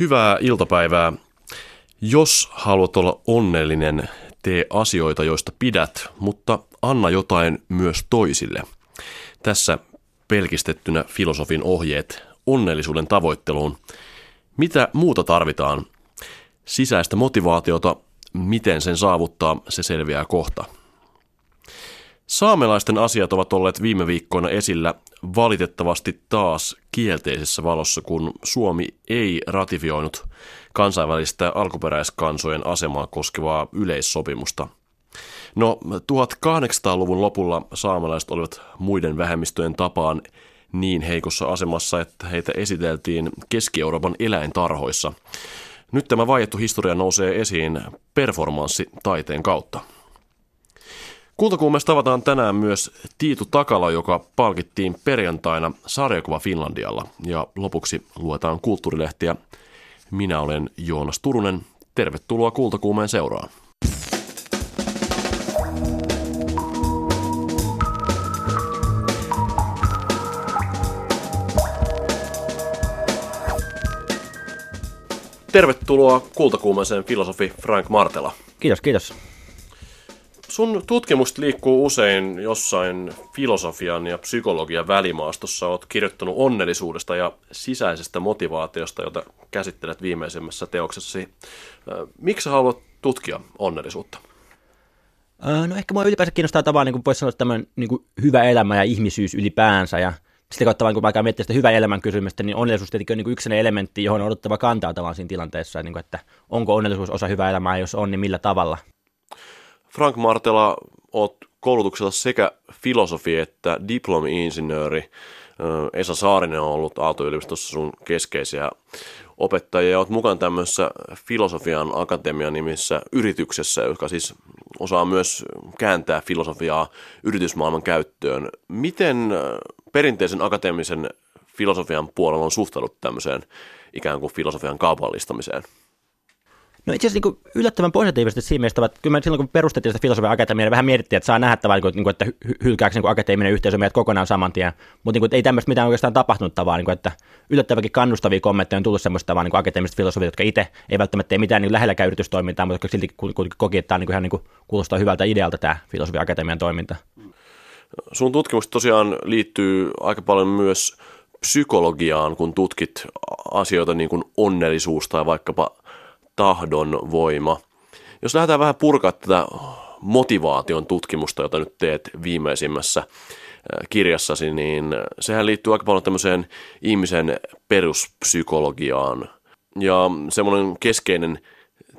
Hyvää iltapäivää. Jos haluat olla onnellinen, tee asioita, joista pidät, mutta anna jotain myös toisille. Tässä pelkistettynä filosofin ohjeet onnellisuuden tavoitteluun. Mitä muuta tarvitaan? Sisäistä motivaatiota, miten sen saavuttaa, se selviää kohta. Saamelaisten asiat ovat olleet viime viikkoina esillä valitettavasti taas kielteisessä valossa, kun Suomi ei ratifioinut kansainvälistä alkuperäiskansojen asemaa koskevaa yleissopimusta. No, 1800-luvun lopulla saamelaiset olivat muiden vähemmistöjen tapaan niin heikossa asemassa, että heitä esiteltiin Keski-Euroopan eläintarhoissa. Nyt tämä vaiettu historia nousee esiin performanssitaiteen kautta. Kultakuumeessa tavataan tänään myös Tiitu Takala, joka palkittiin perjantaina Sarjakuva Finlandialla. Ja lopuksi luetaan kulttuurilehtiä. Minä olen Joonas Turunen. Tervetuloa Kultakuumeen seuraan. Tervetuloa Kultakuumeeseen filosofi Frank Martela. Kiitos, kiitos. Sun tutkimusta liikkuu usein jossain filosofian ja psykologian välimaastossa. Olet kirjoittanut onnellisuudesta ja sisäisestä motivaatiosta, jota käsittelet viimeisimmässä teoksessasi. Miksi haluat tutkia onnellisuutta? No ehkä mua ylipäänsä kiinnostaa tavallaan, niin kuin voisi sanoa, tämmöinen niin kuin hyvä elämä ja ihmisyys ylipäänsä. Ja sitä kautta kun alkaa miettiä sitä hyvää elämän kysymystä, niin onnellisuus tietenkin on niin yksi elementti, johon on odottava kantaa tavallaan siinä tilanteessa, niin kuin, että onko onnellisuus osa hyvää elämää, jos on, niin millä tavalla. Frank Martela, olet koulutuksella sekä filosofi että diplomi-insinööri. Esa Saarinen on ollut Aalto-yliopistossa sun keskeisiä opettajia. Olet mukana tämmöisessä filosofian akatemian nimissä yrityksessä, joka siis osaa myös kääntää filosofiaa yritysmaailman käyttöön. Miten perinteisen akateemisen filosofian puolella on suhtauduttu tämmöiseen ikään kuin filosofian kaupallistamiseen? No itse asiassa niin yllättävän positiivisesti siinä mielessä, että kyllä silloin kun perustettiin sitä filosofian akatemiaa, niin vähän mietittiin, että saa nähdä tavallaan, niin kuin, että hylkääkö niin akateeminen yhteisö meidät kokonaan saman tien. Mutta niin ei tämmöistä mitään oikeastaan tapahtunut tavallaan, niin että yllättävänkin kannustavia kommentteja on tullut semmoista tavalla niin akateemisista filosofia, jotka itse ei välttämättä tee mitään niin lähelläkään yritystoimintaa, mutta silti koki, että tämä niin ihan niin kuin, kuulostaa hyvältä idealta tämä filosofian akatemian toiminta. Sun tutkimus tosiaan liittyy aika paljon myös psykologiaan, kun tutkit asioita niin kuin onnellisuus tai vaikkapa tahdon voima. Jos lähdetään vähän purkaa tätä motivaation tutkimusta, jota nyt teet viimeisimmässä kirjassasi, niin sehän liittyy aika paljon tämmöiseen ihmisen peruspsykologiaan. Ja semmoinen keskeinen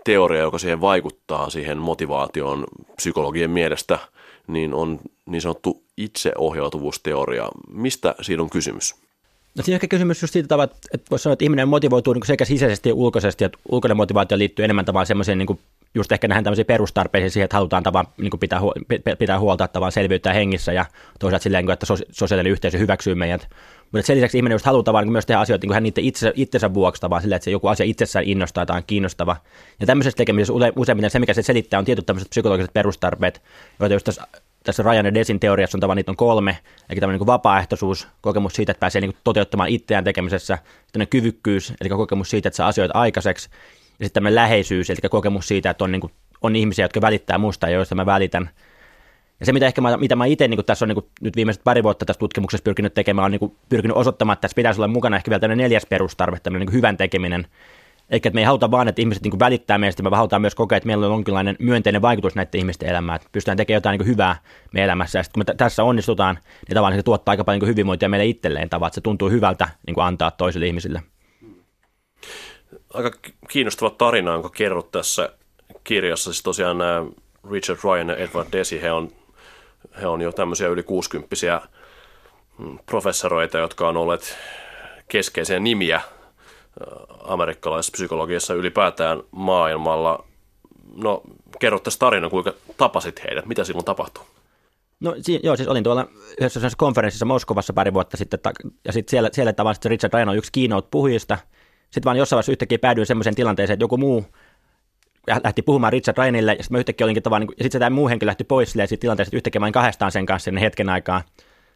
teoria, joka siihen vaikuttaa siihen motivaatioon psykologien mielestä, niin on niin sanottu itseohjautuvuusteoria. Mistä siinä on kysymys? No siinä on ehkä kysymys just siitä tavalla, että voisi sanoa, että ihminen motivoituu niin sekä sisäisesti ja ulkoisesti, että ulkoinen motivaatio liittyy enemmän tavallaan semmoiseen niin just ehkä näihin tämmöisiin perustarpeisiin siihen, että halutaan tavallaan niin pitää, pitää huolta, että tavallaan selviyttää hengissä ja toisaalta silleen, niin että sosiaalinen yhteisö hyväksyy meidät. Mutta sen lisäksi ihminen just haluaa tavallaan myös tehdä asioita niin hän niiden itse, itsensä vuoksi tavallaan silleen, että se joku asia itsessään innostaa tai on kiinnostava. Ja tämmöisessä tekemisessä useimmiten se, mikä se selittää, on tietyt tämmöiset psykologiset perustarpeet, joita just tässä tässä Ryan ja Desin teoriassa on tavallaan niitä on kolme, eli tämmöinen niin vapaaehtoisuus, kokemus siitä, että pääsee niin kuin toteuttamaan itseään tekemisessä, tämmöinen kyvykkyys, eli kokemus siitä, että saa asioita aikaiseksi, ja sitten tämmöinen läheisyys, eli kokemus siitä, että on, niin kuin, on ihmisiä, jotka välittää musta ja joista mä välitän. Ja se, mitä, ehkä mä, mitä mä itse niin tässä on niin nyt viimeiset pari vuotta tässä tutkimuksessa pyrkinyt tekemään, on niin kuin, pyrkinyt osoittamaan, että tässä pitäisi olla mukana ehkä vielä tämmöinen neljäs perustarve, tämmöinen niin hyvän tekeminen, Eikä että me ei haluta vaan, että ihmiset niin välittää meistä, me halutaan myös kokea, että meillä on jonkinlainen myönteinen vaikutus näiden ihmisten elämään, että pystytään tekemään jotain niin hyvää meidän elämässä. Ja sitten kun me tässä onnistutaan, niin tavallaan se tuottaa aika paljon niin hyvinvointia meille itselleen tavallaan, että se tuntuu hyvältä niin antaa toisille ihmisille. Aika kiinnostava tarina, jonka kerrot tässä kirjassa. Siis tosiaan Richard Ryan ja Edward Desi, he on, he on jo tämmöisiä yli 60 mm, professoreita, jotka on olleet keskeisiä nimiä amerikkalaisessa psykologiassa ylipäätään maailmalla. No, kerro tässä tarinan, kuinka tapasit heidät, mitä silloin tapahtui? No si- joo, siis olin tuolla yhdessä konferenssissa Moskovassa pari vuotta sitten, ja sitten siellä, siellä tavallaan Richard Ryan on yksi keynote-puhujista. Sitten vaan jossain vaiheessa yhtäkkiä päädyin semmoiseen tilanteeseen, että joku muu lähti puhumaan Richard Ryanille, ja sitten mä yhtäkkiä olinkin tavallaan, niin ja sitten se tämä muu henkilö lähti pois ja siitä tilanteesta yhtäkkiä vain kahdestaan sen kanssa sen hetken aikaa.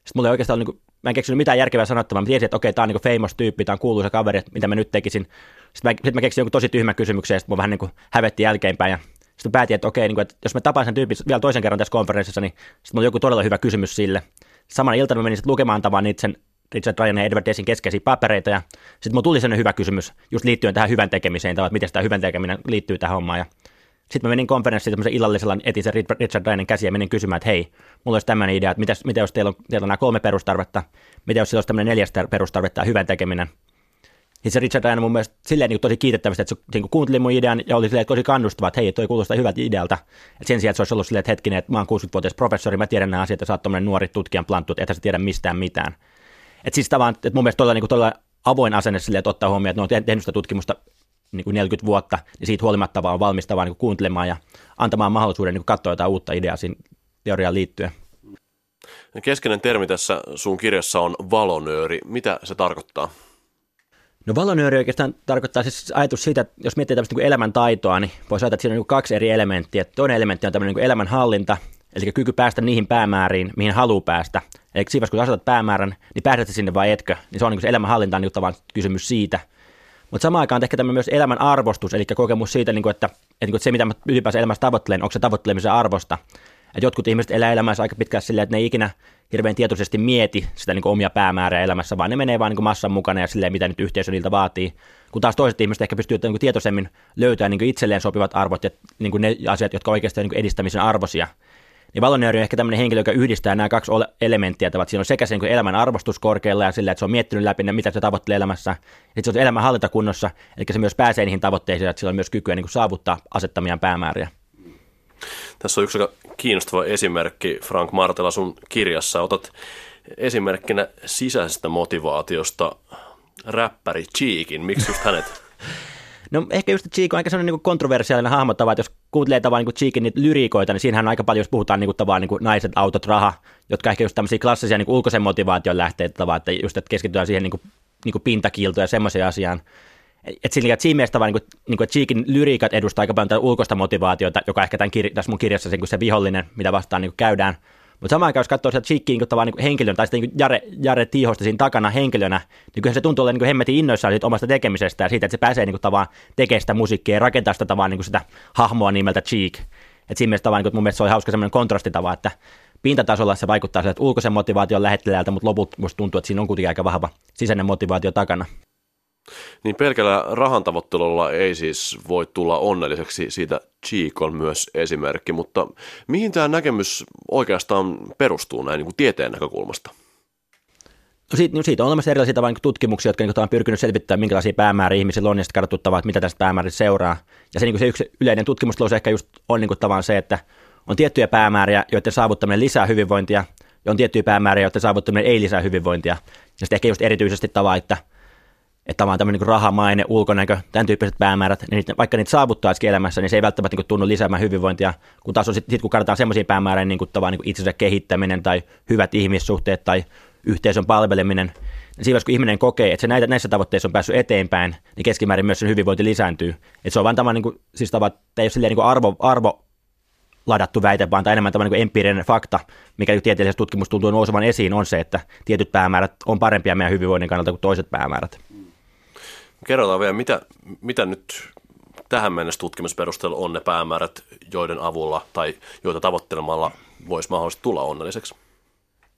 Sitten mulla ei oikeastaan niin kuin, mä en keksinyt mitään järkevää sanottavaa, mä tiesin, että okei, tämä on niin famous tyyppi, tämä on kuuluisa kaveri, että mitä mä nyt tekisin. Sitten mä, sit mä keksin jonkun tosi tyhmän kysymyksen, ja sitten mä vähän niin kuin hävetti jälkeenpäin, ja sitten päätin, että okei, niin kuin, että jos mä tapaan sen tyypin vielä toisen kerran tässä konferenssissa, niin sitten mulla oli joku todella hyvä kysymys sille. Samana iltana mä menin sitten lukemaan tavan niitä sen Richard Ryan ja Edward Desin keskeisiä papereita, ja sitten mulla tuli sellainen hyvä kysymys, just liittyen tähän hyvän tekemiseen, tai että miten tämä hyvän tekeminen liittyy tähän hommaan, ja mä menin konferenssiin tämmöisen illallisella, etin sen Richard Ryanin käsiä ja menin kysymään, että hei, mulla olisi tämmöinen idea, että mitä, mitä jos teillä on, teillä on nämä kolme perustarvetta, mitä jos sillä olisi tämmöinen neljäs perustarvetta ja hyvän tekeminen. Sitten se Richard Ryan mun mielestä silleen niin tosi kiitettävästi, että se niin kuunteli mun idean ja oli silleen tosi kannustava, että hei, toi kuulostaa hyvältä idealta. Et sen sijaan, että se olisi ollut silleen, että hetkinen, että mä oon 60-vuotias professori, mä tiedän nämä asiat ja sä oot nuori tutkijan planttut, että sä tiedä mistään mitään. Et siis tavallaan, että mun mielestä todella, niin todella avoin asenne silleen, että ottaa huomioon, että ne on tehnyt sitä tutkimusta niin kuin 40 vuotta, niin siitä huolimatta vaan on valmista vaan niin kuuntelemaan ja antamaan mahdollisuuden niin katsoa jotain uutta ideaa siinä teoriaan liittyen. Keskeinen termi tässä sun kirjassa on valonööri. Mitä se tarkoittaa? No valonööri oikeastaan tarkoittaa siis ajatus siitä, että jos miettii tämmöistä niin elämäntaitoa, niin voisi ajatella, että siinä on niin kaksi eri elementtiä. Toinen elementti on tämmöinen niin elämänhallinta, eli kyky päästä niihin päämääriin, mihin haluaa päästä. Eli siinä kun asetat päämäärän, niin pääset sinne vai etkö, niin se on niin se elämänhallinta on vaan kysymys siitä – mutta samaan aikaan ehkä tämmöinen myös elämän arvostus, eli kokemus siitä, niin kuin, että, että, että se, mitä mä ylipäänsä elämässä tavoittelen, onko se tavoittelemisen arvosta. Että jotkut ihmiset elää elämässä aika pitkään silleen, että ne ei ikinä hirveän tietoisesti mieti sitä niin kuin omia päämäärää elämässä, vaan ne menee vaan niin massan mukana ja silleen, mitä nyt yhteisö niiltä vaatii. Kun taas toiset ihmiset ehkä pystyvät niin tietoisemmin löytämään niin itselleen sopivat arvot ja niin ne asiat, jotka oikeasti on niin edistämisen arvoisia – niin valonööri on ehkä tämmöinen henkilö, joka yhdistää nämä kaksi elementtiä, että siinä on sekä se niin elämän arvostus korkealla ja sillä, että se on miettinyt läpi ne, mitä se tavoittelee elämässä, että se on elämän hallintakunnossa, eli se myös pääsee niihin tavoitteisiin, että sillä on myös kykyä niin kuin saavuttaa asettamia päämääriä. Tässä on yksi aika kiinnostava esimerkki, Frank Martela, sun kirjassa. Otat esimerkkinä sisäisestä motivaatiosta räppäri Cheekin. Miksi just hänet? No ehkä just Cheek on aika sellainen niin kontroversiaalinen hahmottava, että jos kuuntelee tavallaan niin Cheekin niitä lyriikoita, niin siinähän on aika paljon, jos puhutaan niin kuin, tavallaan niin kuin naiset, autot, raha, jotka ehkä just tämmöisiä klassisia niin kuin ulkoisen motivaation lähteitä tavallaan, että just että keskitytään siihen niin kuin, niin kuin pintakiiltoon ja semmoiseen asiaan. Että sillä siinä mielessä tavallaan niin kuin, niin kuin, Cheekin lyriikat edustaa aika paljon ulkoista motivaatiota, joka ehkä tämän kir- tässä mun kirjassa se, se vihollinen, mitä vastaan niin kuin käydään. Mutta samaan aikaan, jos katsoo sieltä Cheekin niin niin henkilön, tai sitten niin Jare, Jare Tiihosta siinä takana henkilönä, niin kyllä se tuntuu olevan niin hemmetin innoissaan siitä omasta tekemisestä ja siitä, että se pääsee niin kuin, tekemään sitä musiikkia ja rakentaa sitä tavallaan niin sitä hahmoa nimeltä Cheek. Et siinä mielessä tavallaan, niin mun mielestä se oli hauska semmoinen kontrastitava, että pintatasolla se vaikuttaa sieltä ulkoisen motivaation lähettiläältä, mutta loput musta tuntuu, että siinä on kuitenkin aika vahva sisäinen motivaatio takana. Niin pelkällä rahan tavoittelulla ei siis voi tulla onnelliseksi, siitä Cheek on myös esimerkki, mutta mihin tämä näkemys oikeastaan perustuu näin niin kuin tieteen näkökulmasta? No siitä, no siitä on olemassa erilaisia vain tutkimuksia, jotka niin on pyrkinyt selvittämään, minkälaisia päämääriä ihmisillä on, ja sitten että mitä tästä päämääristä seuraa. Ja se, niin se yksi yleinen tutkimustulos ehkä just on niin kuin se, että on tiettyjä päämääriä, joiden saavuttaminen lisää hyvinvointia, ja on tiettyjä päämääriä, joiden saavuttaminen ei lisää hyvinvointia. Ja sitten ehkä just erityisesti tavaa, että että tavallaan tämmöinen niin raha, maine, ulkonäkö, tämän tyyppiset päämäärät, niin vaikka niitä saavuttaisikin elämässä, niin se ei välttämättä niin tunnu lisäämään hyvinvointia, kun taas on sitten, sit, kun katsotaan semmoisia päämääriä, niin kuin tavallaan niin itsensä kehittäminen tai hyvät ihmissuhteet tai yhteisön palveleminen, niin siinä kun ihminen kokee, että se näitä, näissä tavoitteissa on päässyt eteenpäin, niin keskimäärin myös sen hyvinvointi lisääntyy. Että se on vain tämä, niin kuin, siis tava, ei ole niin kuin arvo, arvo ladattu väite, vaan tämä enemmän tämmöinen niin empiirinen fakta, mikä tieteellisessä tutkimus tuntuu nousevan esiin, on se, että tietyt päämäärät on parempia meidän hyvinvoinnin kannalta kuin toiset päämäärät. Kerrotaan vielä, mitä, mitä nyt tähän mennessä tutkimusperusteella on ne päämäärät, joiden avulla tai joita tavoittelemalla voisi mahdollisesti tulla onnelliseksi?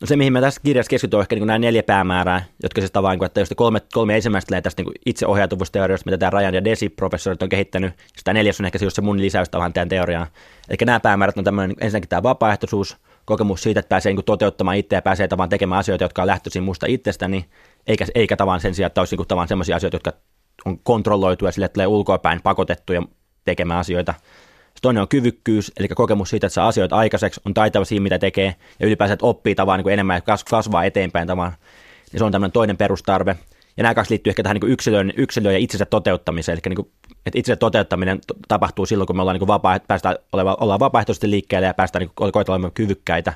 No se, mihin mä tässä kirjassa keskityn, on ehkä niin nämä neljä päämäärää, jotka siis tavallaan, että jos kolme, kolme ensimmäistä tästä niin itseohjautuvuusteoriasta, mitä tämä Ryan ja Desi-professorit on kehittänyt, sitä neljäs on ehkä se, just se mun lisäys tavallaan tähän teoriaan. Eli nämä päämäärät on tämmöinen, ensinnäkin tämä vapaaehtoisuus, kokemus siitä, että pääsee niin toteuttamaan itseä ja pääsee tavallaan tekemään asioita, jotka on lähtöisin musta itsestäni, eikä, eikä tavallaan sen sijaan, että olisi niin sellaisia asioita, jotka on kontrolloitu ja sille tulee ulkoapäin pakotettuja tekemään asioita. Toinen on kyvykkyys, eli kokemus siitä, että saa asioita aikaiseksi, on taitava siinä, mitä tekee, ja ylipäänsä, että oppii tavan niin enemmän ja kasvaa eteenpäin tavan. Ja se on tämmöinen toinen perustarve. Ja nämä kaksi liittyy ehkä tähän niin yksilön, yksilön ja itsensä toteuttamiseen. Eli niin kuin, että itsensä toteuttaminen tapahtuu silloin, kun me ollaan, niin vapaa, päästään, ollaan vapaaehtoisesti liikkeelle ja päästään niin koetaan olemaan kyvykkäitä.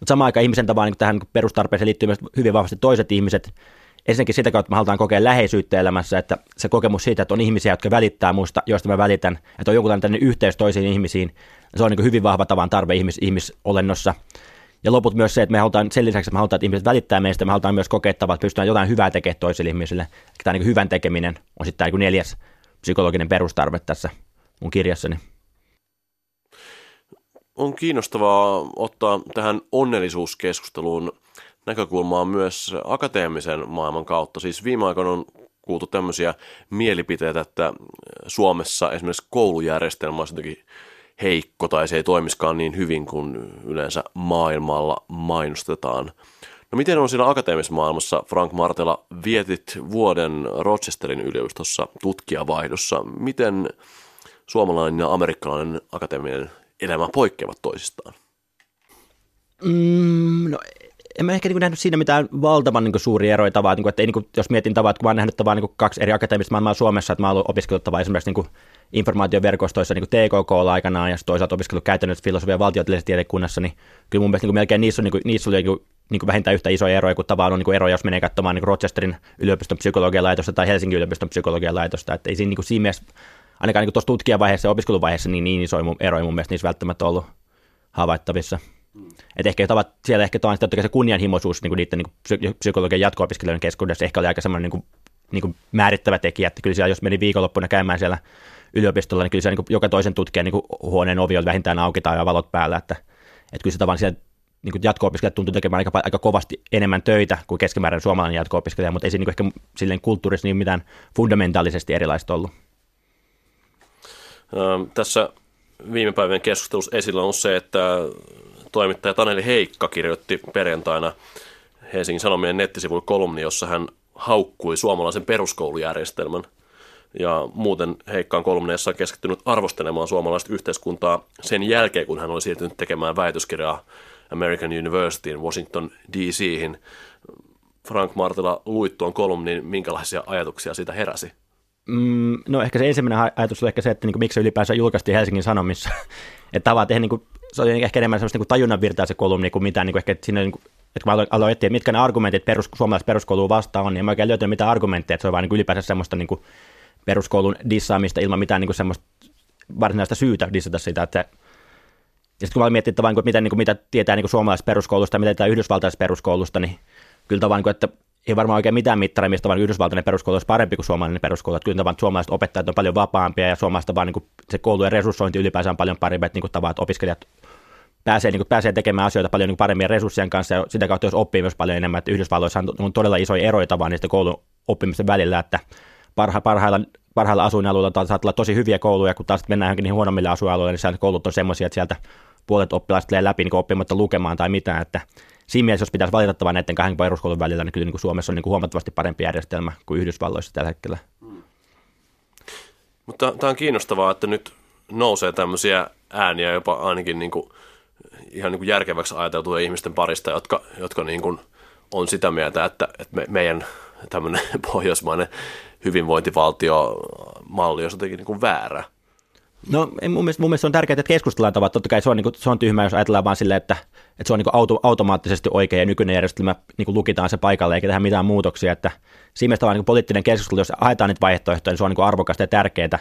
Mutta samaan aikaan ihmisen tavalla niin tähän niin perustarpeeseen liittyy myös hyvin vahvasti toiset ihmiset, ensinnäkin sitä kautta me halutaan kokea läheisyyttä elämässä, että se kokemus siitä, että on ihmisiä, jotka välittää musta, joista mä välitän, että on joku tämmöinen yhteys toisiin ihmisiin, se on niin hyvin vahva tavan tarve ihmis, ihmisolennossa. Ja loput myös se, että me halutaan sen lisäksi, että me halutaan, että ihmiset välittää meistä, me halutaan myös kokettavaa, että pystytään jotain hyvää tekemään toisille ihmisille. Tämä niin hyvän tekeminen on sitten niin neljäs psykologinen perustarve tässä mun kirjassani. On kiinnostavaa ottaa tähän onnellisuuskeskusteluun näkökulmaa myös akateemisen maailman kautta. Siis viime aikoina on kuultu tämmöisiä mielipiteitä, että Suomessa esimerkiksi koulujärjestelmä on jotenkin heikko tai se ei toimiskaan niin hyvin kuin yleensä maailmalla mainostetaan. No miten on siinä akateemisessa maailmassa, Frank Martela, vietit vuoden Rochesterin yliopistossa tutkijavaihdossa. Miten suomalainen ja amerikkalainen akateeminen elämä poikkeavat toisistaan? Mm, no en mä ehkä niin nähnyt siinä mitään valtavan niin suuria eroja tavaa, niin kuin, että ei, niin kuin, jos mietin tavaa, että kun mä oon nähnyt tavaa niin kaksi eri akateemista maailmaa Suomessa, että mä oon opiskellut tavaa esimerkiksi niin kuin informaatioverkostoissa niin TKK aikanaan ja toisaalta opiskellut käytännössä filosofia valtiotieteellisessä tiedekunnassa, niin kyllä mun mielestä niin kuin melkein niissä, on, niin kuin, niissä oli niin kuin, niin kuin vähintään yhtä isoja eroja kuin tavallaan on niin kuin eroja, jos menee katsomaan niin Rochesterin yliopiston psykologian laitosta tai Helsingin yliopiston psykologian laitosta, että ei siinä, niin kuin siinä mielessä, ainakaan niin tuossa tutkijavaiheessa ja opiskeluvaiheessa niin, niin isoja eroja mun mielestä niissä välttämättä ollut havaittavissa. Mm. Et ehkä tavat, siellä ehkä toinen se kunnianhimoisuus niin niiden niin psykologian jatko-opiskelijoiden keskuudessa ehkä oli aika semmoinen niin kuin, niin kuin määrittävä tekijä, että kyllä siellä jos meni viikonloppuna käymään siellä yliopistolla, niin kyllä siellä niin joka toisen tutkijan niin huoneen ovi on vähintään auki tai valot päällä, että, että kyllä se tavan siellä niin jatko-opiskelijat tuntuu tekemään aika, aika kovasti enemmän töitä kuin keskimääräinen suomalainen jatko-opiskelija, mutta ei se niin ehkä silleen kulttuurissa niin mitään fundamentaalisesti erilaista ollut. Ähm, tässä viime päivän keskustelussa esillä on se, että toimittaja Taneli Heikka kirjoitti perjantaina Helsingin Sanomien nettisivuilla kolumni, jossa hän haukkui suomalaisen peruskoulujärjestelmän. Ja muuten Heikka on kolumneessa keskittynyt arvostelemaan suomalaista yhteiskuntaa sen jälkeen, kun hän oli siirtynyt tekemään väitöskirjaa American Universityin Washington DC:hin. Frank Martela luit tuon kolumnin, minkälaisia ajatuksia siitä heräsi? Mm, no ehkä se ensimmäinen ajatus oli ehkä se, että niin kuin, miksi se ylipäänsä julkaistiin Helsingin Sanomissa. että tavallaan tehdä, niin kuin, se oli ehkä enemmän sellaista niin tajunnan virtaa se kolumni kuin mitään, niin kuin, ehkä, että, siinä, niin kuin, että kun mä aloin etsiä, mitkä ne argumentit perus, suomalaisesta peruskouluun vastaan on, niin en mä oikein löytänyt mitään argumentteja, että se on vain niin ylipäänsä semmoista niin kuin, peruskoulun dissaamista ilman mitään niin kuin semmoista varsinaista syytä dissata sitä, että ja sitten kun mä olin miettinyt, että, miten, niin kuin, mitä tietää niin suomalaisesta peruskoulusta ja mitä tietää yhdysvaltaisesta peruskoulusta, niin kyllä tavallaan, niin kuin, että ei varmaan oikein mitään mittaria, mistä vaan yhdysvaltainen peruskoulu olisi parempi kuin suomalainen peruskoulu. Että kyllä tavallaan suomalaiset opettajat on paljon vapaampia ja suomalaista vaan niin kuin se koulujen resurssointi ylipäänsä on paljon parempi, että, niin kuin tavallaan, että opiskelijat pääsee, niin kuin, pääsee tekemään asioita paljon niin paremmien resurssien kanssa ja sitä kautta jos oppii myös paljon enemmän, että Yhdysvalloissa on todella isoja eroja tavallaan niistä koulun oppimisen välillä, että parha, parhailla, parhailla asuinalueilla saattaa olla tosi hyviä kouluja, kun taas mennään johonkin niin huonommille asuinalueille, niin koulut on semmoisia, että sieltä puolet oppilaista tulee läpi niin oppimatta lukemaan tai mitään, että siinä mielessä, jos pitäisi valitettavaa näiden kahden peruskoulun välillä, niin kyllä niin kuin Suomessa on niin kuin huomattavasti parempi järjestelmä kuin Yhdysvalloissa tällä hetkellä. Hmm. Mutta tämä on kiinnostavaa, että nyt nousee tämmöisiä ääniä jopa ainakin niin kuin, ihan niin kuin järkeväksi ajateltuja ihmisten parista, jotka, jotka niin kuin on sitä mieltä, että, että me, meidän tämmöinen pohjoismainen hyvinvointivaltio-malli on jotenkin niin kuin väärä. No mun mielestä, mun mielestä on tärkeää, että keskustellaan tavat. Totta kai se on, niin kuin, se on tyhmä, jos ajatellaan vaan silleen, että, että se on niin kuin auto, automaattisesti oikein ja nykyinen järjestelmä niin kuin lukitaan se paikalle eikä tehdä mitään muutoksia. Että siinä mielessä niin poliittinen keskustelu, jos haetaan niitä vaihtoehtoja, niin se on niin kuin arvokasta ja tärkeää.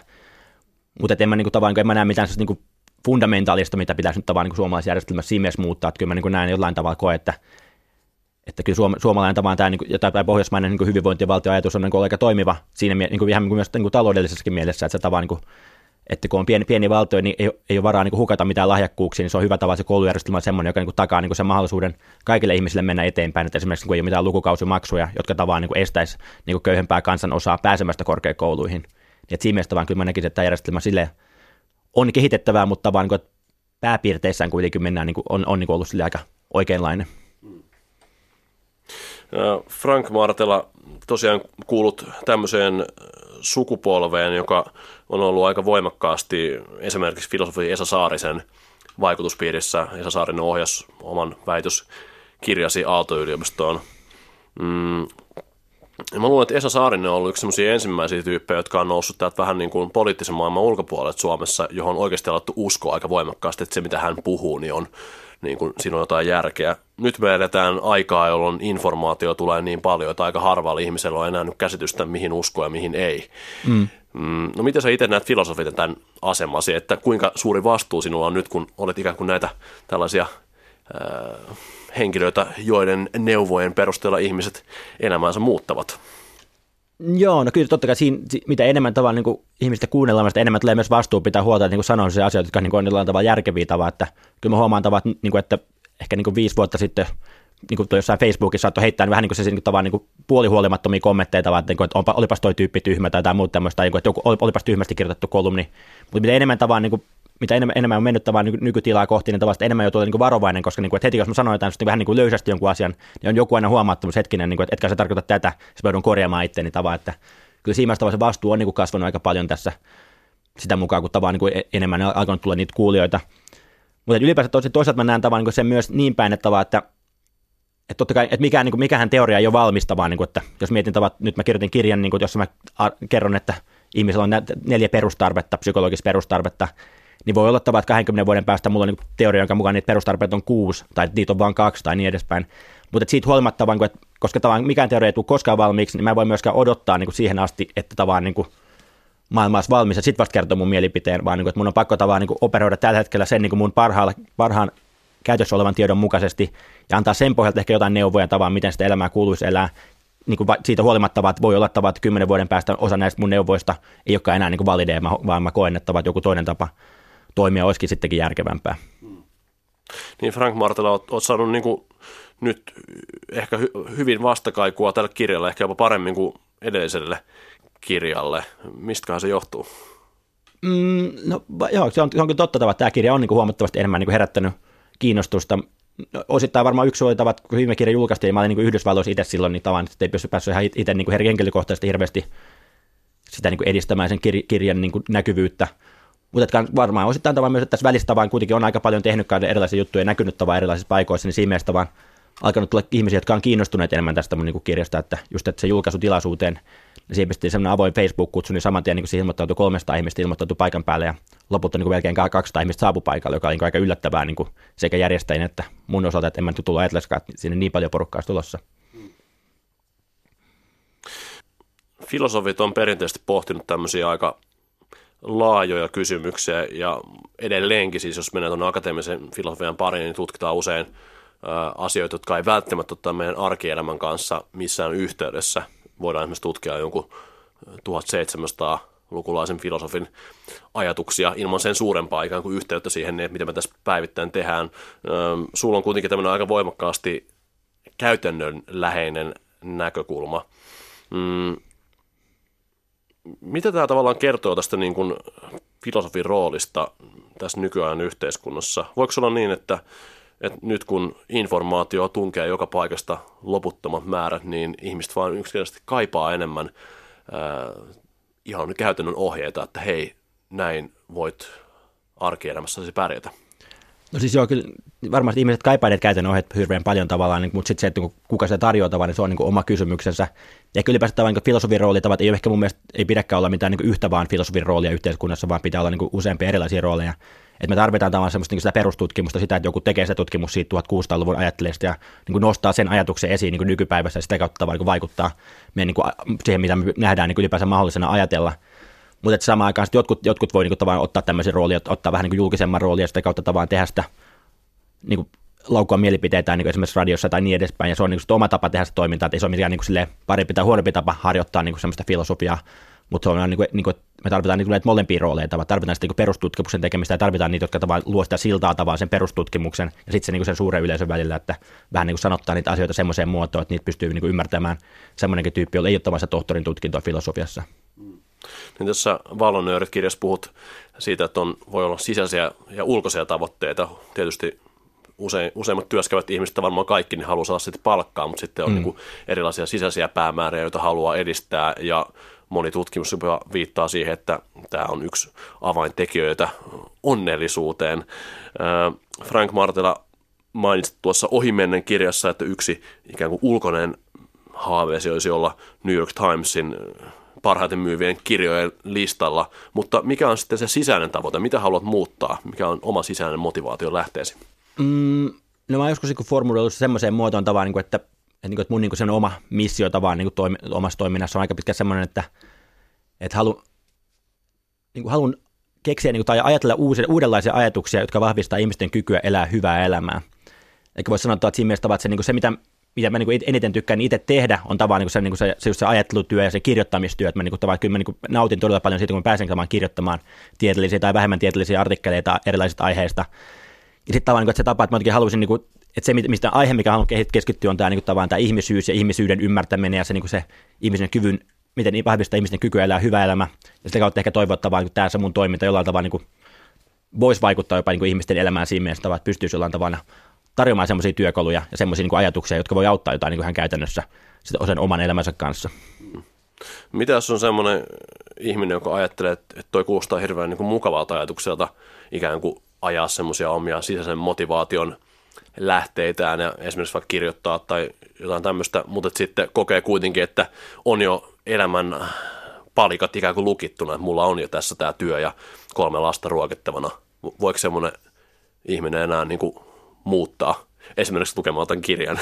Mutta en mä, niin kuin, tavallaan, en mä näe mitään niin kuin fundamentaalista, mitä pitäisi nyt tavallaan niin suomalaisessa järjestelmässä siinä mielessä muuttaa. Että kyllä mä niin kuin näen jollain tavalla koe, että, että kyllä suom- suomalainen tavallaan tämä niin tai pohjoismainen niin hyvinvointivaltioajatus on niin kuin aika toimiva siinä niin kuin ihan myös niin kuin taloudellisessakin mielessä, että se tavallaan niin kuin että kun on pieni, pieni valtio, niin ei, ei ole varaa niin kuin hukata mitään lahjakkuuksia, niin se on hyvä tavalla se koulujärjestelmä on semmoinen, joka niin kuin takaa niin kuin sen mahdollisuuden kaikille ihmisille mennä eteenpäin. Että esimerkiksi kun ei ole mitään lukukausimaksuja, jotka tavallaan niin estäisi niin kuin köyhempää kansan osaa pääsemästä korkeakouluihin. Niin että siinä mielessä vaan kyllä mä näkisin, että tämä järjestelmä sille on kehitettävää, mutta vaan niin kuin, pääpiirteissään kuitenkin mennään, niin kuin, on, on niin kuin ollut aika oikeinlainen. Frank Martela, tosiaan kuulut tämmöiseen sukupolveen, joka on ollut aika voimakkaasti esimerkiksi filosofi Esa Saarisen vaikutuspiirissä. Esa Saarinen ohjas oman väitöskirjasi Aalto-yliopistoon. Mm. Mä luulen, että Esa Saarinen on ollut yksi sellaisia ensimmäisiä tyyppejä, jotka on noussut täältä vähän niin kuin poliittisen maailman ulkopuolelle Suomessa, johon oikeasti on alettu uskoa aika voimakkaasti, että se mitä hän puhuu, niin on niin kuin, siinä on jotain järkeä. Nyt me edetään aikaa, jolloin informaatio tulee niin paljon, että aika harvalla ihmisellä on enää nyt käsitystä, mihin uskoa ja mihin ei. Mm. Mm, no miten sä itse näet filosofit tämän asemasi, että kuinka suuri vastuu sinulla on nyt, kun olet ikään kuin näitä tällaisia henkilöitä, joiden neuvojen perusteella ihmiset elämäänsä muuttavat. Joo, no kyllä totta kai siinä, mitä enemmän tavalla niin ihmistä kuunnellaan, sitä enemmän tulee myös vastuu pitää huolta, että niin sanoa se asioita, jotka niin on jollain tavalla järkeviä tavalla, että kyllä mä huomaan tavalla, että, niin kuin, että ehkä niin kuin viisi vuotta sitten niin kuin jossain Facebookissa saattoi heittää vähän niin kuin se niin kuin, tavallaan niin kuin puolihuolimattomia kommentteja, että, niin kuin, että onpa, olipas toi tyyppi tyhmä tai jotain muuta tämmöistä, tai niin kuin, että joku, olipas tyhmästi kirjoitettu kolumni, mutta mitä enemmän tavallaan niin kuin, mitä enemmän, enemmän on mennyt tavallaan nykytilaa kohti, niin tavallaan enemmän joutuu niin varovainen, koska niin kuin, että heti jos mä sanoin jotain niin vähän niin kuin löysästi jonkun asian, niin on joku aina huomattomuus hetkinen, niin kuin, että etkä se tarkoita tätä, se joudun korjaamaan itseäni tavallaan, että kyllä siinä mielessä se vastuu on niin kuin kasvanut aika paljon tässä sitä mukaan, kun tavallaan niin kuin e-, enemmän on alkanut tulla niitä kuulijoita. Mutta ylipäänsä toisaalta mä näen tavallaan niin sen myös niin päin, että, tavallaan, että että totta kai, että mikään, niin kuin, mikähän teoria ei ole valmista, vaan niin kuin, että jos mietin tavat, nyt mä kirjoitin kirjan, niin kuin, jossa mä kerron, että ihmisellä on neljä perustarvetta, psykologista perustarvetta, niin voi olla tavallaan, että 20 vuoden päästä mulla on niin teoria, jonka mukaan niitä perustarpeita on kuusi, tai niitä on vain kaksi, tai niin edespäin. Mutta siitä huolimatta, vaan, että koska tavallaan mikään teoria ei tule koskaan valmiiksi, niin mä voin myöskään odottaa niin kuin siihen asti, että tavallaan niin kuin maailma olisi valmis, ja sitten vasta kertoa mun mielipiteen, vaan niin kuin, että mun on pakko tavallaan niin kuin operoida tällä hetkellä sen niin kuin mun parhaalla, parhaan käytössä olevan tiedon mukaisesti, ja antaa sen pohjalta ehkä jotain neuvoja tavallaan, miten sitä elämää kuuluisi elää, niin kuin siitä huolimatta, että voi olla tava, että kymmenen vuoden päästä osa näistä mun neuvoista ei olekaan enää niin kuin valideja, vaan mä koen, että joku toinen tapa toimia olisikin sittenkin järkevämpää. Niin Frank Martela, olet, olet saanut niin kuin nyt ehkä hy, hyvin vastakaikua tälle kirjalle, ehkä jopa paremmin kuin edelliselle kirjalle. Mistäköhän se johtuu? Mm, no joo, se on, se on kyllä totta, että tämä kirja on niin kuin huomattavasti enemmän niin kuin herättänyt kiinnostusta. No, osittain varmaan yksi oli tavat, kun viime kirja julkaistiin, ja mä olin niin kuin Yhdysvalloissa itse silloin, niin tavan, että ei pysty päässyt ihan itse niin henkilökohtaisesti hirveästi sitä niin kuin edistämään sen kir- kirjan niin kuin näkyvyyttä. Mutta varmaan osittain tavan myös, että tässä välissä vaan kuitenkin on aika paljon tehnyt erilaisia juttuja ja näkynyt tavan erilaisissa paikoissa, niin siinä mielessä vaan alkanut tulla ihmisiä, jotka on kiinnostuneet enemmän tästä mun niin kirjasta, että just että se julkaisutilaisuuteen, niin siihen pistettiin semmoinen avoin Facebook-kutsu, niin saman tien niin siihen ilmoittautui 300 ihmistä ilmoittautui paikan päälle ja lopulta niin melkein 200 ihmistä saapui paikalle, joka oli niin aika yllättävää niin sekä järjestäjien että mun osalta, että en mä tullut ajatelleskaan, että sinne niin paljon porukkaa tulossa. Filosofit on perinteisesti pohtinut tämmöisiä aika laajoja kysymyksiä ja edelleenkin siis, jos menee tuonne akateemisen filosofian pariin, niin tutkitaan usein asioita, jotka ei välttämättä ole meidän arkielämän kanssa missään yhteydessä. Voidaan esimerkiksi tutkia jonkun 1700-lukulaisen filosofin ajatuksia ilman sen suurempaa ikään kuin yhteyttä siihen, että mitä me tässä päivittäin tehdään. Sulla on kuitenkin tämmöinen aika voimakkaasti käytännönläheinen näkökulma. Mm. Mitä tämä tavallaan kertoo tästä niin kuin filosofin roolista tässä nykyajan yhteiskunnassa? Voiko olla niin, että että nyt kun informaatio tunkee joka paikasta loputtomat määrät, niin ihmiset vaan yksinkertaisesti kaipaa enemmän ää, ihan käytännön ohjeita, että hei, näin voit arkielämässäsi pärjätä. No siis joo, kyllä varmasti ihmiset kaipaa näitä käytännön ohjeet hirveän paljon tavallaan, niin, mutta sitten se, että kuka se tarjoaa tavallaan, niin se on niin oma kysymyksensä. Ja kyllä ylipäätään tavallaan niin filosofin roolitavat ei ehkä mun mielestä, ei pidäkään olla mitään niin yhtä vaan filosofin roolia yhteiskunnassa, vaan pitää olla niin useampia erilaisia rooleja että me tarvitaan tavallaan semmoista niin sitä perustutkimusta, sitä, että joku tekee se tutkimus siitä 1600-luvun ajattelijasta ja niin nostaa sen ajatuksen esiin niin nykypäivässä ja sitä kautta niin vaikuttaa meidän, niin kuin, siihen, mitä me nähdään niin ylipäänsä mahdollisena ajatella. Mutta että samaan aikaan jotkut, jotkut voi niin kuin, ottaa tämmöisen roolin, ottaa vähän niin kuin julkisemman roolin ja sitä kautta tavallaan tehdä sitä niin kuin, laukua mielipiteitä niin esimerkiksi radiossa tai niin edespäin, ja se on niin kuin, oma tapa tehdä sitä toimintaa, että ei se ole mikään niin kuin, parempi tai huonompi tapa harjoittaa niin kuin, semmoista filosofiaa, mutta se on niin kuin, niin kuin, me tarvitaan niin kuin näitä molempia rooleja, tarvitaan sitä niin perustutkimuksen tekemistä ja tarvitaan niitä, jotka tavallaan luo sitä siltaa tavallaan sen perustutkimuksen ja sitten se, niin sen suuren yleisön välillä, että vähän niin kuin sanottaa niitä asioita semmoiseen muotoon, että niitä pystyy niin kuin ymmärtämään semmoinenkin tyyppi, jolla ei ole tavallaan tohtorin tutkintoa filosofiassa. Niin tässä Valonöörit kirjassa puhut siitä, että on, voi olla sisäisiä ja ulkoisia tavoitteita. Tietysti usein, useimmat työskävät ihmiset, varmaan kaikki, niin haluaa saada sitten palkkaa, mutta sitten on mm. niin kuin erilaisia sisäisiä päämääriä, joita haluaa edistää ja moni tutkimus jopa viittaa siihen, että tämä on yksi avaintekijöitä onnellisuuteen. Frank Martela mainitsi tuossa ohimennen kirjassa, että yksi ikään kuin ulkoinen haaveesi olisi olla New York Timesin parhaiten myyvien kirjojen listalla, mutta mikä on sitten se sisäinen tavoite? Mitä haluat muuttaa? Mikä on oma sisäinen motivaatio lähteesi? Mm, no mä joskus niin formuloinut semmoiseen muotoon tavallaan, niin että että, niin kuin, että mun niin oma missio tavallaan niin toimi, omassa toiminnassa on aika pitkä semmoinen, että, että haluan, niin kuin haluan keksiä niin kuin, tai ajatella uusia, uudenlaisia ajatuksia, jotka vahvistaa ihmisten kykyä elää hyvää elämää. Eikä voi sanoa, että siinä mielessä että se, niin kuin se mitä, mitä mä niin eniten tykkään itse tehdä, on tavallaan niin se, niin se, se, se ajattelutyö ja se kirjoittamistyö, että mä niin tavallaan, kyllä mä niin nautin todella paljon siitä, kun mä pääsen kirjoittamaan tieteellisiä tai vähemmän tieteellisiä artikkeleita erilaisista aiheista. Ja sitten tavallaan niin se tapa, että mä haluaisin, niin kuin, että se mistä aihe, mikä haluan keskittyä, on tämä, niin kuin, tämä ihmisyys ja ihmisyyden ymmärtäminen ja se, niin se ihmisen kyvyn, miten vahvistaa ihmisten kykyä elää hyvä elämä. Ja sitä kautta ehkä toivoa, että niin tämä se mun toiminta jollain tavalla niin kuin, voisi vaikuttaa jopa niin ihmisten elämään siinä mielessä, että pystyisi jollain tavalla tarjoamaan semmoisia työkaluja ja semmoisia niin ajatuksia, jotka voi auttaa jotain niin hän käytännössä sitten osan oman elämänsä kanssa. Mitä jos on semmoinen ihminen, joka ajattelee, että toi kuulostaa hirveän niin kuin mukavalta ajatukselta ikään kuin ajaa semmoisia omia sisäisen motivaation lähteitään ja esimerkiksi vaikka kirjoittaa tai jotain tämmöistä, mutta sitten kokee kuitenkin, että on jo elämän palikat ikään kuin lukittuna, että mulla on jo tässä tämä työ ja kolme lasta ruokittavana. Voiko semmoinen ihminen enää niin kuin muuttaa esimerkiksi lukemaan tämän kirjan?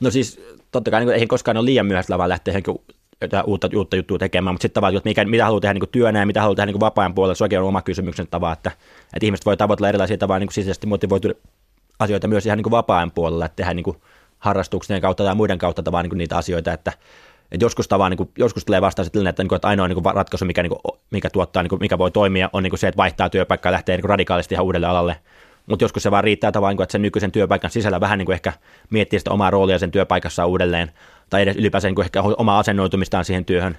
No siis totta kai niin eihän koskaan ole liian myöhäistä vaan lähteä jotain uutta, uutta juttua tekemään, mutta sitten tavallaan, että mikä, mitä haluaa tehdä niin työnä ja mitä haluaa tehdä niin vapaa-ajan puolella, se on oma kysymyksen tava, että, että ihmiset voi tavoitella erilaisia tavoja niin sisäisesti motivoituja asioita myös ihan niin vapaa-ajan puolella, että tehdä niin harrastuksien kautta tai muiden kautta tavallaan niin niitä asioita, että, että joskus, tavallaan, niin kuin, joskus tulee vastaan sitten, että, niin että ainoa niin kuin ratkaisu, mikä, niin kuin, mikä tuottaa, niin kuin, mikä voi toimia, on niin kuin se, että vaihtaa työpaikkaa ja lähtee niin radikaalisti ihan uudelle alalle. Mutta joskus se vaan riittää tavallaan, niin että sen nykyisen työpaikan sisällä vähän niin kuin ehkä miettiä sitä omaa roolia sen työpaikassa uudelleen, tai edes ylipäänsä niin kuin ehkä omaa asennoitumistaan siihen työhön,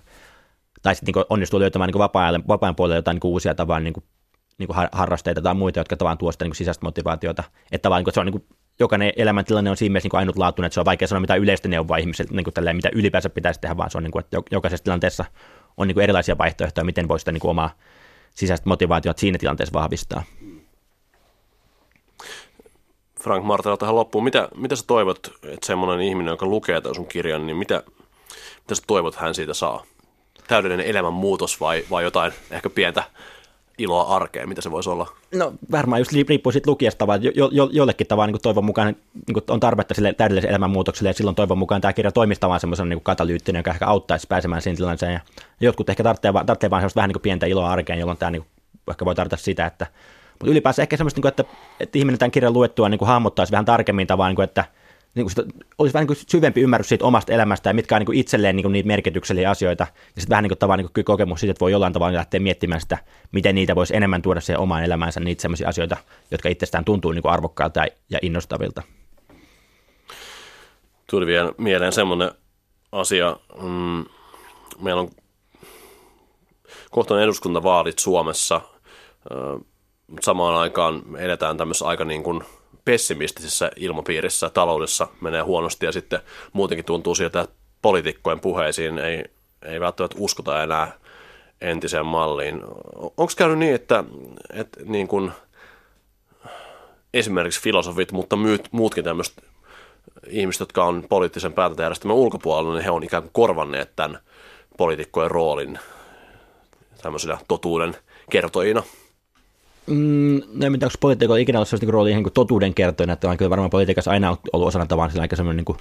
tai sitten niin onnistuu löytämään niin vapaa-ajan, vapaa puolella jotain niin uusia tavallaan niin kuin, niin kuin harrasteita tai muita, jotka tavallaan tuo sitä niin sisäistä motivaatiota. Että tavallaan niin kuin, se on niin kuin, jokainen elämäntilanne on siinä mielessä niin ainutlaatuinen, että se on vaikea sanoa mitä yleistä neuvoa ihmisille, niin kuin tälleen, mitä ylipäänsä pitäisi tehdä, vaan se on niin kuin, että jokaisessa tilanteessa on niin kuin erilaisia vaihtoehtoja, miten voi sitä niin kuin omaa sisäistä motivaatiota siinä tilanteessa vahvistaa. Frank Martela tähän loppuun. Mitä, mitä sä toivot, että semmoinen ihminen, joka lukee tämän sun kirjan, niin mitä, mitä sä toivot, hän siitä saa? Täydellinen elämänmuutos vai, vai jotain ehkä pientä iloa arkeen, mitä se voisi olla? No varmaan just riippuu siitä lukijasta, vaan jo, jo, jollekin tavalla niin toivon mukaan niin on tarvetta sille täydelliselle elämänmuutokselle, ja silloin toivon mukaan tämä kirja toimistaa vaan semmoisen niin katalyyttinen, joka ehkä auttaisi pääsemään siihen tilanteeseen. Ja jotkut ehkä tarvitsee, tarvitsee vaan vähän niin pientä iloa arkeen, jolloin tämä niin ehkä voi tarvita sitä, että mutta ylipäänsä ehkä semmoista, niin että, että ihminen tämän kirjan luettua niin hahmottaisi vähän tarkemmin tavalla, niin kuin, että niin kuin sitä, olisi vähän niin kuin syvempi ymmärrys siitä omasta elämästä ja mitkä on niin kuin itselleen niin kuin niitä merkityksellisiä asioita. Ja sitten vähän niin kuin, tavallaan niin kuin kokemus siitä, että voi jollain tavalla lähteä miettimään sitä, miten niitä voisi enemmän tuoda siihen omaan elämäänsä, niitä sellaisia asioita, jotka itsestään tuntuu niin kuin arvokkailta ja innostavilta. Tuli vielä mieleen semmoinen asia, mm, meillä on kohta eduskuntavaalit Suomessa, mutta samaan aikaan me eletään tämmöisessä aika niin kuin pessimistisessä ilmapiirissä, taloudessa menee huonosti ja sitten muutenkin tuntuu siltä, että poliitikkojen puheisiin ei, ei välttämättä uskota enää entiseen malliin. Onko käynyt niin, että, että niin kuin esimerkiksi filosofit, mutta muutkin tämmöiset ihmiset, jotka on poliittisen päätäntäjärjestelmän ulkopuolella, niin he on ikään kuin korvanneet tämän poliitikkojen roolin tämmöisenä totuuden kertojina? Mm, no en onko politiikalla ikinä ollut sellaista roolia niin totuuden kertoina, että on kyllä varmaan politiikassa aina ollut osana tavallaan sillä aika semmoinen niin kuin,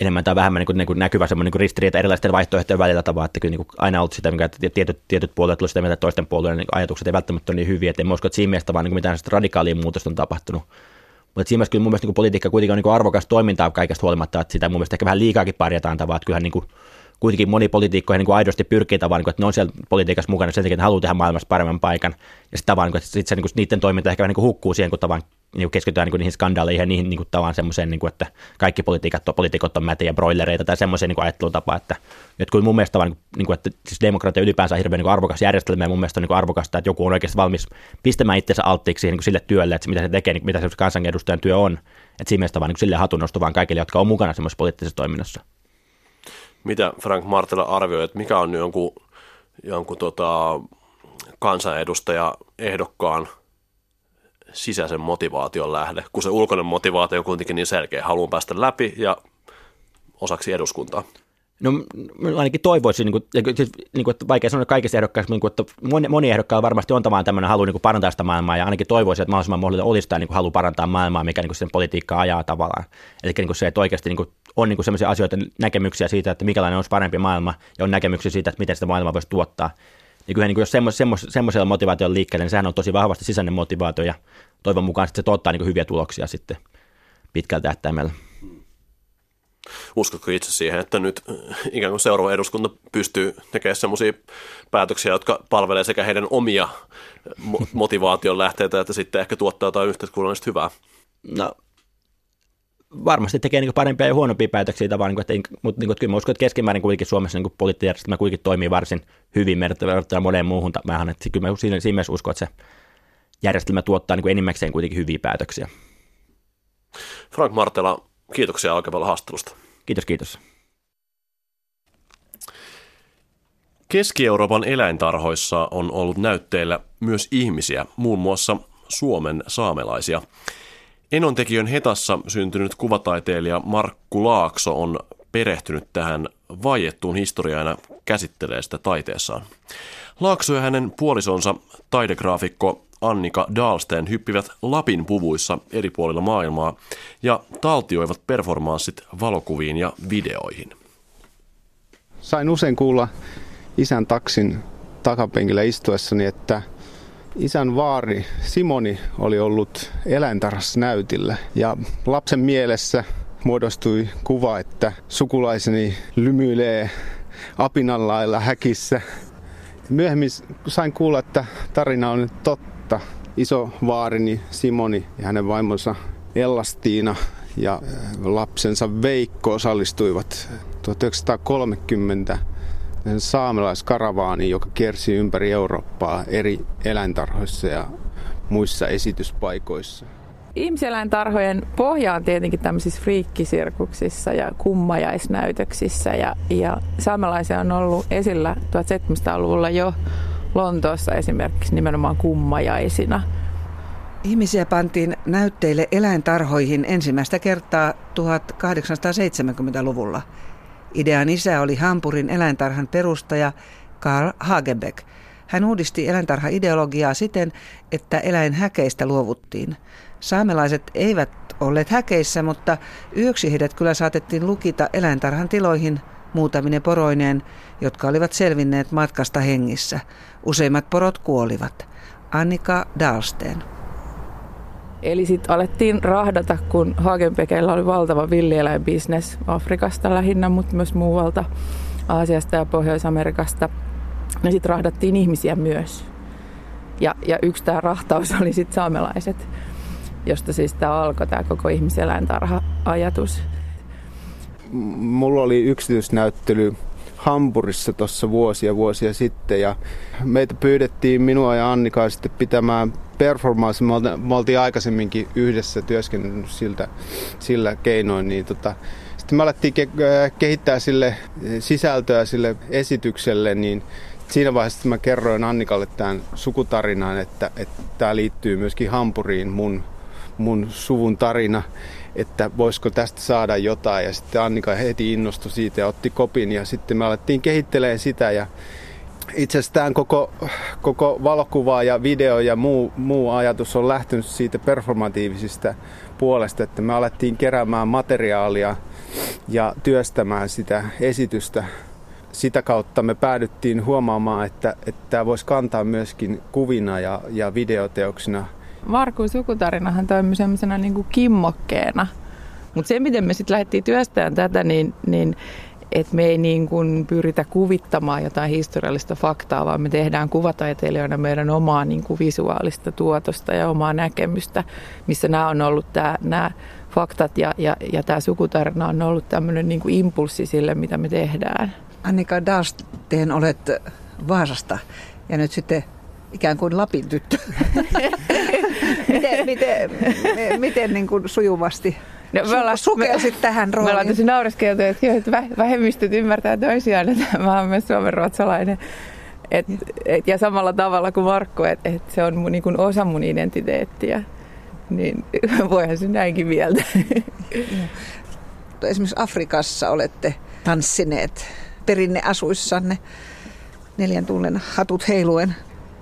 enemmän tai vähemmän niin kuin, niin kuin näkyvä semmoinen niin ristiriita erilaisten vaihtoehtojen välillä tavalla, että kyllä niin kuin aina ollut sitä, mikä tietyt, tietyt puolueet ovat sitä mieltä, että toisten puolueiden niin ajatukset ei välttämättä ole niin hyviä, että en usko, että siinä mielessä vaan niin mitään radikaalia muutosta on tapahtunut. Mutta siinä mielessä kyllä mun mielestä niin politiikka kuitenkin on niin arvokas toimintaa kaikesta huolimatta, että sitä mun mielestä ehkä vähän liikaakin parjataan tavalla, että kyllähän niin kuin, kuitenkin moni poliitikko niin kuin aidosti pyrkii tavallaan, niin että ne on siellä politiikassa mukana sen takia, että haluaa tehdä maailmassa paremman paikan. Ja sitten tavallaan, että sit se, niin kuin, niiden toiminta ehkä vähän niin kuin hukkuu siihen, kun tavallaan niin keskitytään niin niihin skandaaleihin ja niihin niin kuin, tavallaan semmoiseen, niin kuin, että kaikki poliitikot on mätiä broilereita tai semmoiseen niin ajattelutapaan, että, että kun mun mielestä vaan, niin kuin, että siis demokratia ylipäänsä on hirveän niin kuin arvokas järjestelmä ja mun mielestä on niin kuin arvokasta, että joku on oikeasti valmis pistämään itsensä alttiiksi niin kuin sille työlle, että mitä se tekee, niin, mitä se kansanedustajan työ on. Että siinä mielessä vaan niin sille hatunnosto vaan kaikille, jotka on mukana semmoisessa poliittisessa toiminnassa. Mitä Frank Martela arvioi, että mikä on jonkun, jonkun tota, kansanedustaja ehdokkaan sisäisen motivaation lähde, kun se ulkoinen motivaatio on kuitenkin niin selkeä, haluan päästä läpi ja osaksi eduskuntaa. No ainakin toivoisin, niin kuin, siis, niin kuin, että vaikea sanoa kaikista ehdokkaista, niin kuin, että moni, moni ehdokkaalla varmasti on tavallaan tämmöinen halu niin kuin parantaa sitä maailmaa, ja ainakin toivoisin, että mahdollisimman mahdollista olisi tämä niin halu parantaa maailmaa, mikä niin kuin sen politiikkaa ajaa tavallaan. Eli niin kuin se, että oikeasti niin kuin, on niin sellaisia asioita, näkemyksiä siitä, että mikälainen olisi parempi maailma, ja on näkemyksiä siitä, että miten sitä maailmaa voisi tuottaa. Ja kyllähän niin jos semmos, semmos, semmoisella motivaatiolla liikkeelle, niin sehän on tosi vahvasti sisäinen motivaatio, ja toivon mukaan se tuottaa niin hyviä tuloksia sitten pitkällä tähtäimellä. Uskotko itse siihen, että nyt ikään kuin seuraava eduskunta pystyy tekemään sellaisia päätöksiä, jotka palvelee sekä heidän omia motivaation lähteitä, että sitten ehkä tuottaa jotain yhteiskunnallista hyvää? No varmasti tekee niin parempia ja huonompia päätöksiä tavallaan, niin kuin, että, mutta niin kuin, kyllä mä uskon, että keskimäärin kuitenkin Suomessa niin poliittinen järjestelmä kuitenkin toimii varsin hyvin verrattuna moneen muuhun maahan, että kyllä mä siinä, siinä mielessä uskon, että se järjestelmä tuottaa niin enimmäkseen kuitenkin hyviä päätöksiä. Frank Martela, kiitoksia oikein paljon haastattelusta. Kiitos, kiitos. Keski-Euroopan eläintarhoissa on ollut näytteillä myös ihmisiä, muun muassa Suomen saamelaisia. Enontekijön Hetassa syntynyt kuvataiteilija Markku Laakso on perehtynyt tähän vaiettuun historiaan ja käsittelee sitä taiteessaan. Laakso ja hänen puolisonsa taidegraafikko Annika Dahlsten hyppivät Lapin puvuissa eri puolilla maailmaa ja taltioivat performanssit valokuviin ja videoihin. Sain usein kuulla isän taksin takapenkillä istuessani, että isän vaari Simoni oli ollut eläintarhassa näytillä ja lapsen mielessä muodostui kuva, että sukulaiseni lymyilee apinanlailla häkissä. Myöhemmin sain kuulla, että tarina on nyt totta. Iso vaarini Simoni ja hänen vaimonsa Ellastiina ja lapsensa Veikko osallistuivat 1930 saamelaiskaravaanin, joka kiersi ympäri Eurooppaa eri eläintarhoissa ja muissa esityspaikoissa. Ihmiseläintarhojen pohja on tietenkin tämmöisissä friikkisirkuksissa ja kummajaisnäytöksissä ja, ja saamelaisia on ollut esillä 1700-luvulla jo Lontoossa esimerkiksi nimenomaan kummajaisina. Ihmisiä pantiin näytteille eläintarhoihin ensimmäistä kertaa 1870-luvulla. Idean isä oli Hampurin eläintarhan perustaja Karl Hagenbeck. Hän uudisti eläintarha-ideologiaa siten, että eläinhäkeistä luovuttiin. Saamelaiset eivät olleet häkeissä, mutta yöksi heidät kyllä saatettiin lukita eläintarhan tiloihin muutaminen poroineen, jotka olivat selvinneet matkasta hengissä. Useimmat porot kuolivat. Annika Dahlsten. Eli sitten alettiin rahdata, kun Hagenbekeillä oli valtava villieläinbisnes Afrikasta lähinnä, mutta myös muualta Aasiasta ja Pohjois-Amerikasta. Ja sitten rahdattiin ihmisiä myös. Ja, ja yksi tämä rahtaus oli sitten saamelaiset, josta siis tämä alkoi tämä koko ihmiseläintarha-ajatus. Mulla oli yksityisnäyttely Hampurissa tuossa vuosia vuosia sitten ja meitä pyydettiin minua ja Annikaa sitten pitämään performance. Me oltiin aikaisemminkin yhdessä työskennellyt siltä, sillä keinoin, niin tota, sitten me alettiin ke- äh, kehittää sille sisältöä sille esitykselle, niin siinä vaiheessa mä kerroin Annikalle tämän sukutarinan, että, että tämä liittyy myöskin Hampuriin, mun, mun suvun tarina että voisiko tästä saada jotain. Ja sitten Annika heti innostui siitä ja otti kopin ja sitten me alettiin kehittelemään sitä ja itse asiassa tämän koko, koko valokuva ja video ja muu, muu ajatus on lähtenyt siitä performatiivisesta puolesta, että me alettiin keräämään materiaalia ja työstämään sitä esitystä. Sitä kautta me päädyttiin huomaamaan, että, että tämä voisi kantaa myöskin kuvina ja, ja videoteoksina Markun sukutarinahan toimi semmoisena niin kuin kimmokkeena. Mutta se, miten me sitten lähdettiin työstämään tätä, niin, niin että me ei niin kuin pyritä kuvittamaan jotain historiallista faktaa, vaan me tehdään kuvataiteilijoina meidän omaa niin kuin visuaalista tuotosta ja omaa näkemystä, missä nämä on ollut tämä, nämä faktat ja, ja, ja tämä sukutarina on ollut tämmöinen niin kuin impulssi sille, mitä me tehdään. Annika Daasteen olet Vaasasta ja nyt sitten ikään kuin Lapin tyttö. miten miten, miten niin kuin sujuvasti No, me ollaan, sukelsit me, tähän rooliin. Me ollaan tosi naureskeltu, että, että vähemmistöt ymmärtää toisiaan, että mä oon myös suomenruotsalainen. Et, et, ja samalla tavalla kuin Markku, että et se on mun, niin kuin osa mun identiteettiä. Niin voihan se näinkin mieltä. Esimerkiksi Afrikassa olette tanssineet perinneasuissanne neljän tunnin hatut heiluen.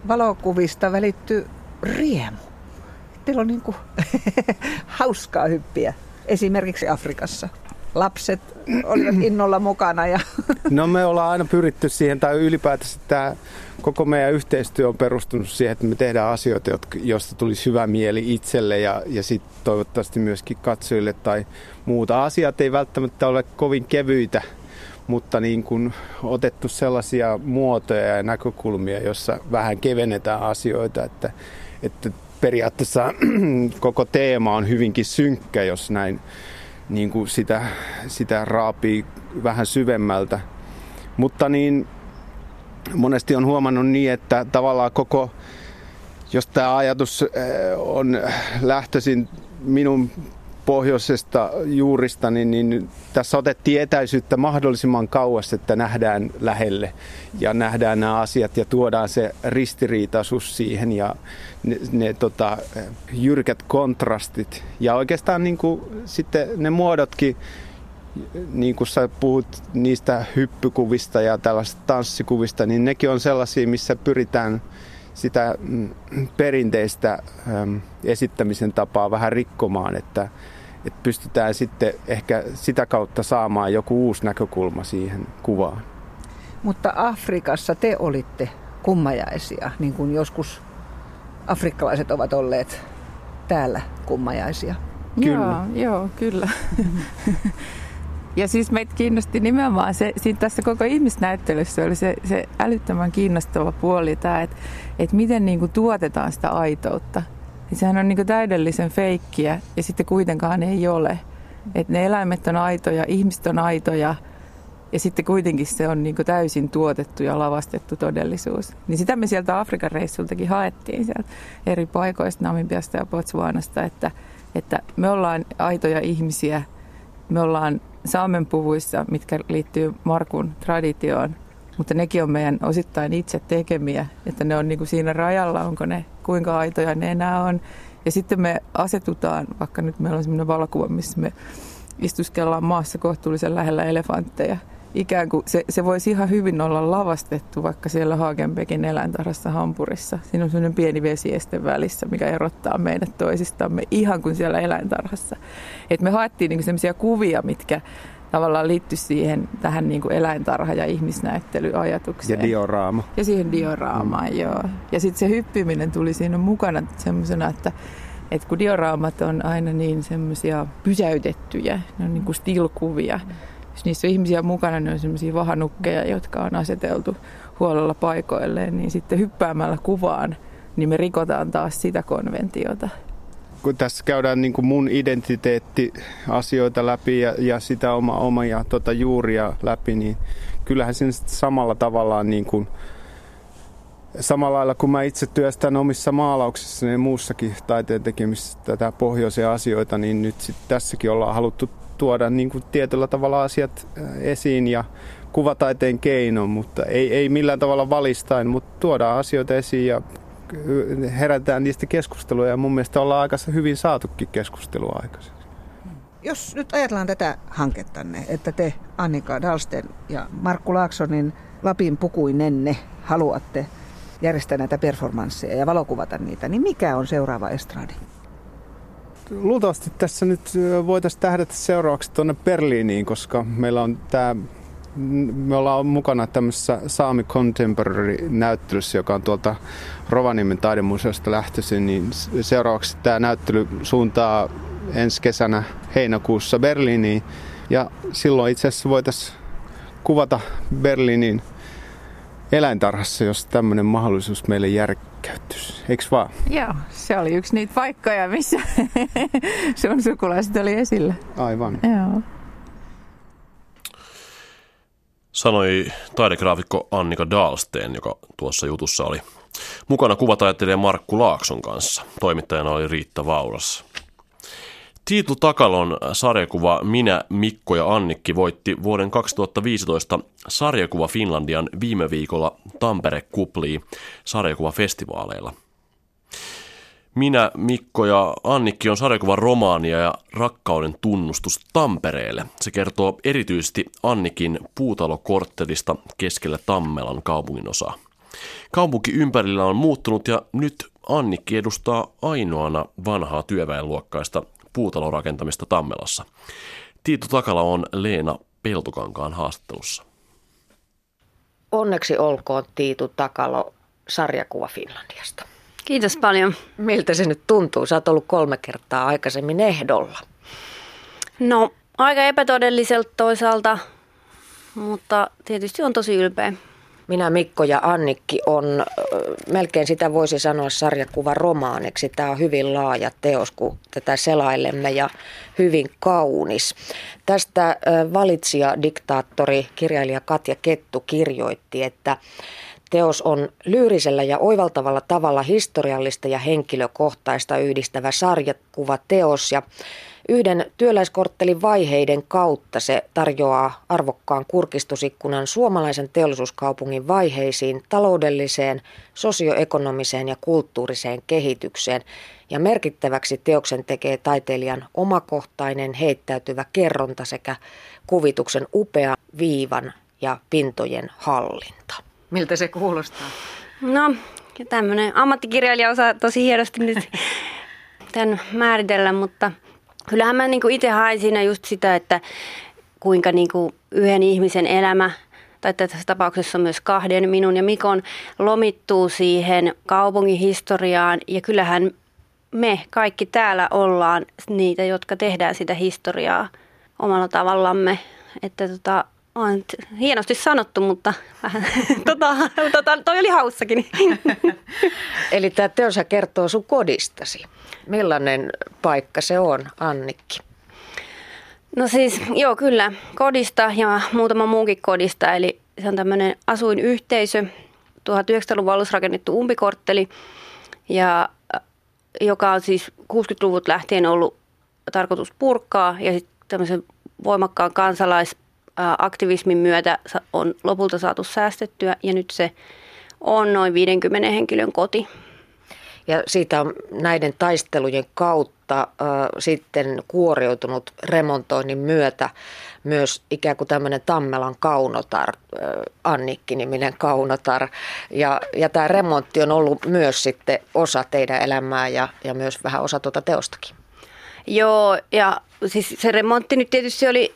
Valokuvista välittyy riemu. Teillä on niin kuin hauskaa hyppiä esimerkiksi Afrikassa. lapset olivat innolla mukana. Ja... No me ollaan aina pyritty siihen, tai ylipäätänsä tämä koko meidän yhteistyö on perustunut siihen, että me tehdään asioita, joista tulisi hyvä mieli itselle ja, ja sitten toivottavasti myöskin katsojille tai muuta. Asiat ei välttämättä ole kovin kevyitä, mutta niin kuin otettu sellaisia muotoja ja näkökulmia, joissa vähän kevennetään asioita, että, että periaatteessa koko teema on hyvinkin synkkä, jos näin niin kuin sitä, sitä raapii vähän syvemmältä. Mutta niin monesti on huomannut niin, että tavallaan koko, jos tämä ajatus eh, on lähtöisin minun pohjoisesta juurista, niin, niin tässä otettiin etäisyyttä mahdollisimman kauas, että nähdään lähelle ja nähdään nämä asiat ja tuodaan se ristiriitaisuus siihen ja ne, ne tota, jyrkät kontrastit. Ja oikeastaan niin kuin, sitten ne muodotkin, niin kuin sä puhut niistä hyppykuvista ja tällaisista tanssikuvista, niin nekin on sellaisia, missä pyritään sitä mm, perinteistä esittämisen tapaa vähän rikkomaan, että, että pystytään sitten ehkä sitä kautta saamaan joku uusi näkökulma siihen kuvaan. Mutta Afrikassa te olitte kummajaisia, niin kuin joskus afrikkalaiset ovat olleet täällä kummajaisia. Kyllä. Joo, joo kyllä. Ja siis meitä kiinnosti nimenomaan se, siinä tässä koko ihmisnäyttelyssä oli se, se älyttömän kiinnostava puoli tämä, että, että miten niin kuin tuotetaan sitä aitoutta. Ja sehän on niin kuin täydellisen feikkiä ja sitten kuitenkaan ei ole. Että ne eläimet on aitoja, ihmiset on aitoja ja sitten kuitenkin se on niin kuin täysin tuotettu ja lavastettu todellisuus. Niin sitä me sieltä Afrikan reissultakin haettiin sieltä eri paikoista, Namibiasta ja Botswanasta, että, että me ollaan aitoja ihmisiä, me ollaan saamenpuvuissa, mitkä liittyy Markun traditioon, mutta nekin on meidän osittain itse tekemiä, että ne on niin kuin siinä rajalla, onko ne kuinka aitoja ne enää on. Ja sitten me asetutaan, vaikka nyt meillä on sellainen valokuva, missä me istuskellaan maassa kohtuullisen lähellä elefantteja – ikään kuin se, se voisi ihan hyvin olla lavastettu vaikka siellä Hagenbeckin eläintarhassa Hampurissa. Siinä on sellainen pieni vesiesten välissä, mikä erottaa meidät toisistamme ihan kuin siellä eläintarhassa. Et me haettiin niinku sellaisia kuvia, mitkä tavallaan liittyy siihen tähän niin kuin eläintarha- ja ihmisnäyttelyajatukseen. Ja dioraama. Ja siihen dioraamaan, mm. joo. Ja sitten se hyppiminen tuli siinä mukana semmoisena, että et kun dioraamat on aina niin semmoisia pysäytettyjä, ne on niin kuin stilkuvia, mm jos niissä on ihmisiä mukana, ne on sellaisia vahanukkeja, jotka on aseteltu huolella paikoilleen, niin sitten hyppäämällä kuvaan, niin me rikotaan taas sitä konventiota. Kun tässä käydään niin kuin mun identiteettiasioita läpi ja, ja sitä oma, omia tota, juuria läpi, niin kyllähän siinä samalla tavalla niin kuin, samalla lailla kun mä itse työstän omissa maalauksissa ja muussakin taiteen tekemisessä tätä pohjoisia asioita, niin nyt sit tässäkin ollaan haluttu tuoda niin kuin tietyllä tavalla asiat esiin ja kuvataiteen keino, mutta ei, ei millään tavalla valistain, mutta tuodaan asioita esiin ja herätään niistä keskustelua ja mun mielestä ollaan aika hyvin saatukin keskustelua aikaisemmin. Jos nyt ajatellaan tätä hankettanne, että te Annika Dalsten ja Markku Laaksonin Lapin pukuinenne haluatte järjestää näitä performansseja ja valokuvata niitä, niin mikä on seuraava estradi? Luultavasti tässä nyt voitaisiin tähdätä seuraavaksi tuonne Berliiniin, koska meillä on tämä me ollaan mukana tämmöisessä Saami Contemporary-näyttelyssä, joka on tuolta Rovaniemen taidemuseosta lähtöisin, niin seuraavaksi tämä näyttely suuntaa ensi kesänä heinäkuussa Berliiniin. Ja silloin itse asiassa voitaisiin kuvata Berliinin eläintarhassa, jos tämmöinen mahdollisuus meille järkkäyttyisi. Eikö vaan? Joo, se oli yksi niitä paikkoja, missä sun sukulaiset oli esillä. Aivan. Joo. Sanoi taidegraafikko Annika Dahlsteen, joka tuossa jutussa oli mukana kuvataiteilija Markku Laakson kanssa. Toimittajana oli Riitta Vauras. Tiitu Takalon sarjakuva Minä, Mikko ja Annikki voitti vuoden 2015 sarjakuva Finlandian viime viikolla Tampere Kuplii sarjakuvafestivaaleilla. Minä, Mikko ja Annikki on sarjakuvan romaania ja rakkauden tunnustus Tampereelle. Se kertoo erityisesti Annikin puutalokorttelista keskellä Tammelan kaupunginosaa. Kaupunki ympärillä on muuttunut ja nyt Annikki edustaa ainoana vanhaa työväenluokkaista puutalorakentamista Tammelassa. Tiitu Takala on Leena Peltokankaan haastattelussa. Onneksi olkoon Tiitu Takalo sarjakuva Finlandiasta. Kiitos paljon. Miltä se nyt tuntuu? Sä oot ollut kolme kertaa aikaisemmin ehdolla. No, aika epätodelliselta toisaalta, mutta tietysti on tosi ylpeä. Minä, Mikko ja Annikki on melkein sitä voisi sanoa sarjakuva romaaniksi. Tämä on hyvin laaja teos, kun tätä selailemme ja hyvin kaunis. Tästä valitsija, diktaattori, kirjailija Katja Kettu kirjoitti, että Teos on lyyrisellä ja oivaltavalla tavalla historiallista ja henkilökohtaista yhdistävä sarjakuva teos ja Yhden työläiskorttelin vaiheiden kautta se tarjoaa arvokkaan kurkistusikkunan suomalaisen teollisuuskaupungin vaiheisiin, taloudelliseen, sosioekonomiseen ja kulttuuriseen kehitykseen. Ja merkittäväksi teoksen tekee taiteilijan omakohtainen heittäytyvä kerronta sekä kuvituksen upea viivan ja pintojen hallinta. Miltä se kuulostaa? No, tämmöinen ammattikirjailija osaa tosi hienosti nyt tämän määritellä, mutta kyllähän mä niinku itse hain siinä just sitä, että kuinka niinku yhden ihmisen elämä tai tässä tapauksessa myös kahden, minun ja Mikon, lomittuu siihen kaupungin historiaan. Ja kyllähän me kaikki täällä ollaan niitä, jotka tehdään sitä historiaa omalla tavallamme. Että tota, on hienosti sanottu, mutta vähän, tota, tota, toi oli haussakin. Eli tämä teos kertoo sun kodistasi. Millainen paikka se on, Annikki? No siis, joo kyllä, kodista ja muutama muukin kodista. Eli se on tämmöinen asuinyhteisö, 1900-luvun alussa rakennettu umpikortteli, ja, joka on siis 60-luvut lähtien ollut tarkoitus purkaa ja sitten tämmöisen voimakkaan kansalais aktivismin myötä on lopulta saatu säästettyä ja nyt se on noin 50 henkilön koti. Ja siitä on näiden taistelujen kautta äh, sitten kuoriutunut remontoinnin myötä myös ikään kuin tämmöinen Tammelan kaunotar, äh, Annikki-niminen kaunotar. Ja, ja tämä remontti on ollut myös sitten osa teidän elämää ja, ja myös vähän osa tuota teostakin. Joo, ja siis se remontti nyt tietysti oli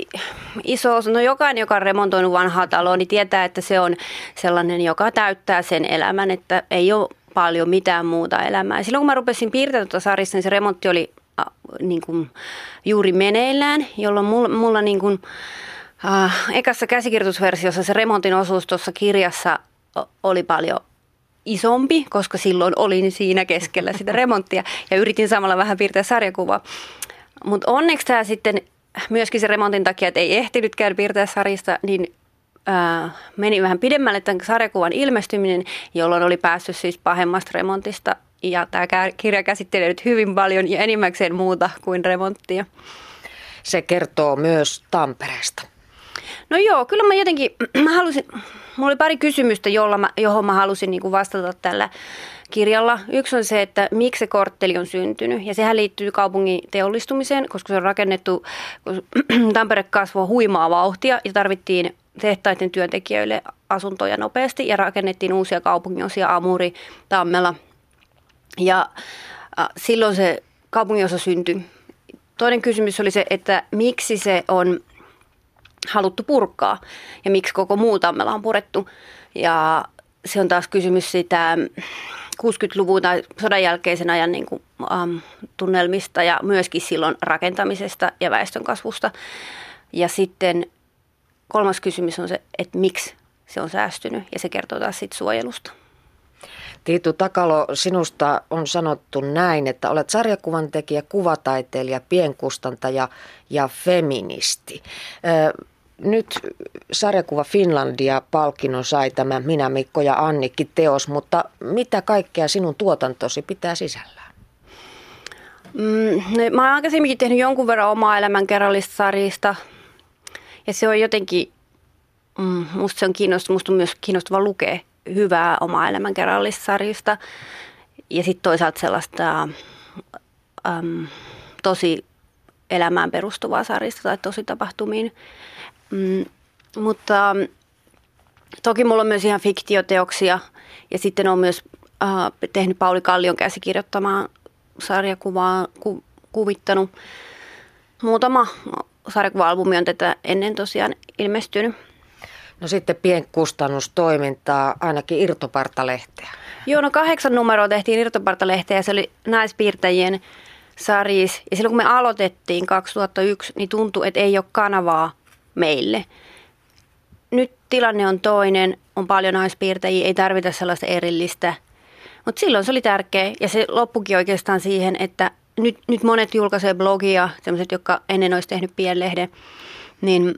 iso osa. No jokainen, joka on remontoinut vanhaa taloa, niin tietää, että se on sellainen, joka täyttää sen elämän, että ei ole paljon mitään muuta elämää. Silloin kun mä rupesin piirtämään tuota sarjassa, niin se remontti oli äh, niin kuin, juuri meneillään, jolloin mulla, mulla niin kuin, äh, ekassa käsikirjoitusversiossa se remontin osuus tuossa kirjassa oli paljon isompi, koska silloin olin siinä keskellä sitä remonttia ja yritin samalla vähän piirtää sarjakuvaa. Mutta onneksi tämä sitten myöskin se remontin takia, että ei ehtinytkään piirtää sarjasta, niin meni vähän pidemmälle tämän sarjakuvan ilmestyminen, jolloin oli päässyt siis pahemmasta remontista. Ja tämä kirja käsittelee nyt hyvin paljon ja enimmäkseen muuta kuin remonttia. Se kertoo myös Tampereesta. No joo, kyllä mä jotenkin, mä halusin, mulla oli pari kysymystä, jolla mä, johon mä halusin niin kuin vastata tällä kirjalla. Yksi on se, että miksi se kortteli on syntynyt. Ja sehän liittyy kaupungin teollistumiseen, koska se on rakennettu, kun Tampere kasvoi huimaa vauhtia ja tarvittiin tehtaiden työntekijöille asuntoja nopeasti ja rakennettiin uusia kaupunginosia Amuri, Tammela. Ja äh, silloin se kaupunginosa syntyi. Toinen kysymys oli se, että miksi se on haluttu purkaa ja miksi koko muu Tammela on purettu. Ja se on taas kysymys sitä 60-luvun tai sodan jälkeisen ajan niin kuin, um, tunnelmista ja myöskin silloin rakentamisesta ja väestönkasvusta. Ja sitten kolmas kysymys on se, että miksi se on säästynyt ja se kertoo taas siitä suojelusta. Tiitu Takalo, sinusta on sanottu näin, että olet sarjakuvan tekijä, kuvataiteilija, pienkustantaja ja feministi. Nyt sarjakuva Finlandia palkinnon sai tämä Minä, Mikko ja Annikki teos, mutta mitä kaikkea sinun tuotantosi pitää sisällään? Mm, no, mä oon aikaisemminkin tehnyt jonkun verran omaa elämänkerrallista sarjista ja se on jotenkin, mm, musta se on kiinnostava, musta on myös kiinnostava lukea hyvää omaa elämänkerrallista sarjista ja sitten toisaalta sellaista äm, tosi elämään perustuvaa sarjista tai tosi tapahtumiin. Mm, mutta toki mulla on myös ihan fiktioteoksia ja sitten on myös äh, tehnyt Pauli Kallion käsikirjoittamaa sarjakuvaa, ku, kuvittanut muutama sarjakuva-albumi on tätä ennen tosiaan ilmestynyt. No sitten pienkustannustoimintaa, ainakin irtopartalehteä. Joo, no kahdeksan numeroa tehtiin irtopartalehteä ja se oli naispiirtäjien sarjis. Ja silloin kun me aloitettiin 2001, niin tuntui, että ei ole kanavaa meille. Nyt tilanne on toinen, on paljon naispiirtäjiä, ei tarvita sellaista erillistä. Mutta silloin se oli tärkeä ja se loppukin oikeastaan siihen, että nyt, nyt monet julkaisee blogia, sellaiset, jotka ennen olisi tehnyt pienlehden, niin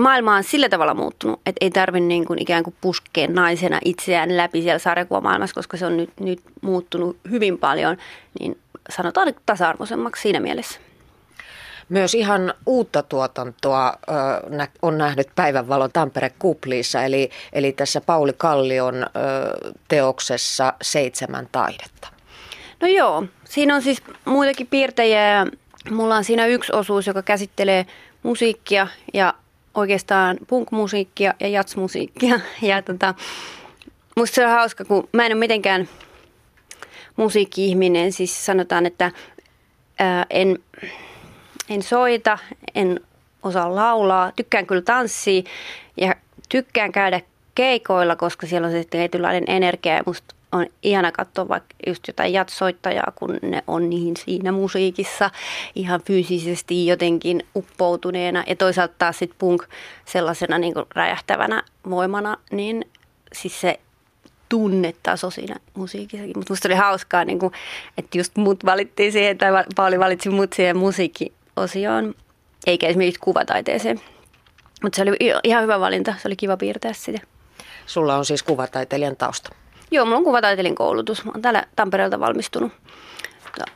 maailma on sillä tavalla muuttunut, että ei tarvitse niin kuin ikään kuin puskea naisena itseään läpi siellä sarjakuvamaailmassa, koska se on nyt, nyt muuttunut hyvin paljon, niin sanotaan tasa-arvoisemmaksi siinä mielessä. Myös ihan uutta tuotantoa on nähnyt päivänvalon Tampere Kupliissa, eli, eli tässä Pauli Kallion teoksessa Seitsemän taidetta. No joo, siinä on siis muitakin piirtejä. Mulla on siinä yksi osuus, joka käsittelee musiikkia ja oikeastaan punk-musiikkia ja jats-musiikkia. Ja tota, musta se on hauska, kun mä en ole mitenkään musiikki-ihminen. Siis sanotaan, että ää, en, en soita, en osaa laulaa, tykkään kyllä tanssia ja tykkään käydä keikoilla, koska siellä on se tietynlainen energia ja musta on ihana katsoa vaikka just jotain jatsoittajaa, kun ne on niin siinä musiikissa ihan fyysisesti jotenkin uppoutuneena. Ja toisaalta taas sitten punk sellaisena niin kuin räjähtävänä voimana, niin siis se tunnetaso siinä musiikissakin. Mutta musta oli hauskaa, niin kuin, että just mut valittiin siihen, tai Pauli valitsi mut siihen musiikkiosioon, eikä esimerkiksi kuvataiteeseen. Mutta se oli ihan hyvä valinta, se oli kiva piirtää sitä. Sulla on siis kuvataiteilijan tausta. Joo, mulla on kuvataiteilin koulutus. Mä oon täällä Tampereelta valmistunut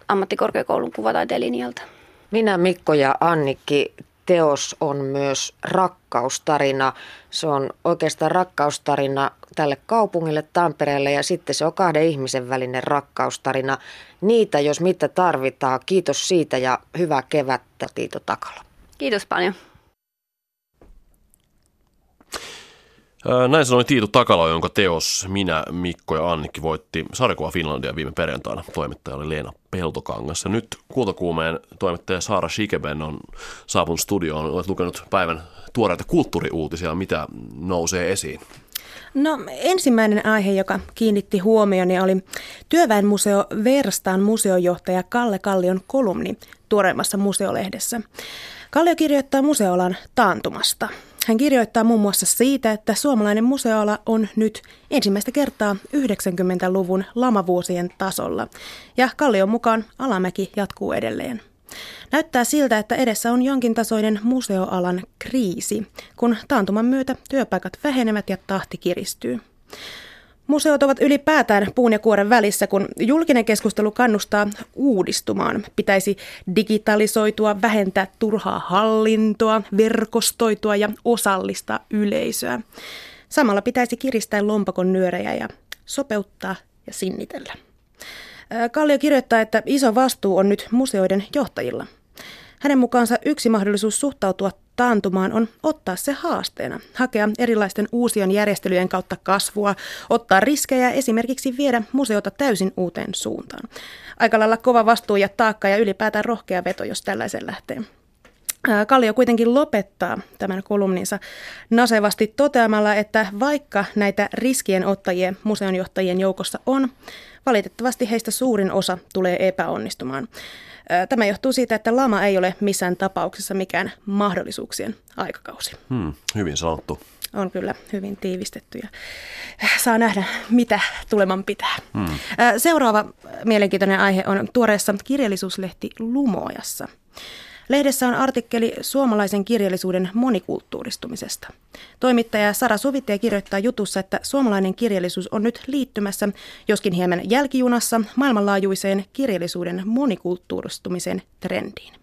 ammattikorkeakoulun kuvataiteilijalta. Minä, Mikko ja Annikki, teos on myös rakkaustarina. Se on oikeastaan rakkaustarina tälle kaupungille Tampereelle ja sitten se on kahden ihmisen välinen rakkaustarina. Niitä, jos mitä tarvitaan. Kiitos siitä ja hyvää kevättä, Tiito Takala. Kiitos paljon. Näin sanoi Tiitu Takala, jonka teos Minä, Mikko ja Annikki voitti Sarjakuva Finlandia viime perjantaina. Toimittaja oli Leena Peltokangas. Ja nyt Kultakuumeen toimittaja Saara Shikeben on saapunut studioon. Olet lukenut päivän tuoreita kulttuuriuutisia. Mitä nousee esiin? No ensimmäinen aihe, joka kiinnitti huomioni oli Työväenmuseo Verstaan museojohtaja Kalle Kallion kolumni tuoreimmassa museolehdessä. Kallio kirjoittaa museoalan taantumasta. Hän kirjoittaa muun muassa siitä, että suomalainen museoala on nyt ensimmäistä kertaa 90-luvun lamavuosien tasolla. Ja Kallion mukaan alamäki jatkuu edelleen. Näyttää siltä, että edessä on jonkin tasoinen museoalan kriisi, kun taantuman myötä työpaikat vähenevät ja tahti kiristyy. Museot ovat ylipäätään puun ja kuoren välissä, kun julkinen keskustelu kannustaa uudistumaan. Pitäisi digitalisoitua, vähentää turhaa hallintoa, verkostoitua ja osallistaa yleisöä. Samalla pitäisi kiristää lompakon nyörejä ja sopeuttaa ja sinnitellä. Kallio kirjoittaa, että iso vastuu on nyt museoiden johtajilla. Hänen mukaansa yksi mahdollisuus suhtautua taantumaan on ottaa se haasteena, hakea erilaisten uusien järjestelyjen kautta kasvua, ottaa riskejä ja esimerkiksi viedä museota täysin uuteen suuntaan. Aika lailla kova vastuu ja taakka ja ylipäätään rohkea veto, jos tällaisen lähtee. Kallio kuitenkin lopettaa tämän kolumninsa nasevasti toteamalla, että vaikka näitä riskien ottajien museonjohtajien joukossa on, valitettavasti heistä suurin osa tulee epäonnistumaan. Tämä johtuu siitä, että lama ei ole missään tapauksessa mikään mahdollisuuksien aikakausi. Hmm, hyvin sanottu. On kyllä hyvin tiivistetty ja saa nähdä, mitä tuleman pitää. Hmm. Seuraava mielenkiintoinen aihe on tuoreessa kirjallisuuslehti Lumoajassa. Lehdessä on artikkeli suomalaisen kirjallisuuden monikulttuuristumisesta. Toimittaja Sara Suvitte kirjoittaa jutussa, että suomalainen kirjallisuus on nyt liittymässä, joskin hieman jälkijunassa, maailmanlaajuiseen kirjallisuuden monikulttuuristumisen trendiin.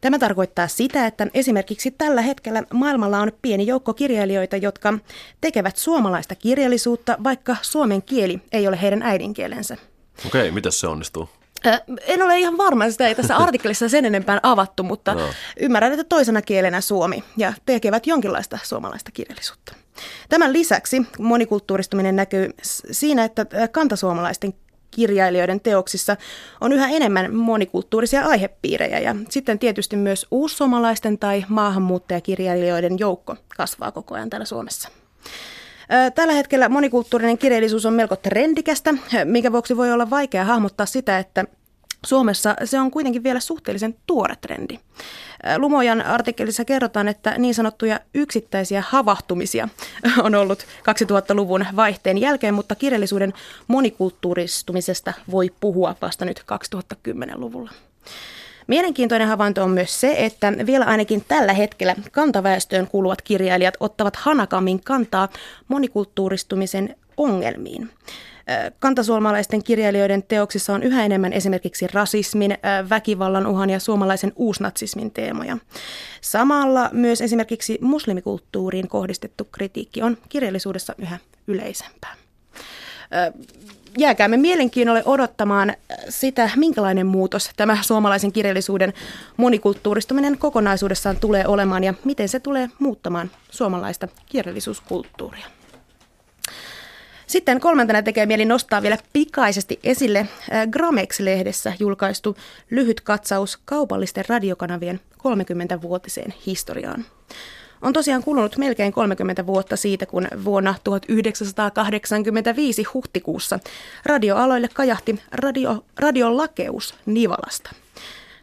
Tämä tarkoittaa sitä, että esimerkiksi tällä hetkellä maailmalla on pieni joukko kirjailijoita, jotka tekevät suomalaista kirjallisuutta, vaikka suomen kieli ei ole heidän äidinkielensä. Okei, miten se onnistuu? En ole ihan varma, sitä ei tässä artikkelissa sen enempää avattu, mutta no. ymmärrän, että toisena kielenä suomi ja tekevät jonkinlaista suomalaista kirjallisuutta. Tämän lisäksi monikulttuuristuminen näkyy siinä, että kantasuomalaisten kirjailijoiden teoksissa on yhä enemmän monikulttuurisia aihepiirejä ja sitten tietysti myös uussuomalaisten tai maahanmuuttajakirjailijoiden joukko kasvaa koko ajan täällä Suomessa. Tällä hetkellä monikulttuurinen kirjallisuus on melko trendikästä, minkä vuoksi voi olla vaikea hahmottaa sitä, että Suomessa se on kuitenkin vielä suhteellisen tuore trendi. Lumojan artikkelissa kerrotaan, että niin sanottuja yksittäisiä havahtumisia on ollut 2000-luvun vaihteen jälkeen, mutta kirjallisuuden monikulttuuristumisesta voi puhua vasta nyt 2010-luvulla. Mielenkiintoinen havainto on myös se, että vielä ainakin tällä hetkellä kantaväestöön kuuluvat kirjailijat ottavat hanakammin kantaa monikulttuuristumisen ongelmiin. Kantasuomalaisten kirjailijoiden teoksissa on yhä enemmän esimerkiksi rasismin, väkivallan uhan ja suomalaisen uusnatsismin teemoja. Samalla myös esimerkiksi muslimikulttuuriin kohdistettu kritiikki on kirjallisuudessa yhä yleisempää jääkäämme mielenkiinnolle odottamaan sitä, minkälainen muutos tämä suomalaisen kirjallisuuden monikulttuuristuminen kokonaisuudessaan tulee olemaan ja miten se tulee muuttamaan suomalaista kirjallisuuskulttuuria. Sitten kolmantena tekee mieli nostaa vielä pikaisesti esille Gramex-lehdessä julkaistu lyhyt katsaus kaupallisten radiokanavien 30-vuotiseen historiaan. On tosiaan kulunut melkein 30 vuotta siitä, kun vuonna 1985 huhtikuussa radioaloille kajahti radio, radiolakeus Nivalasta.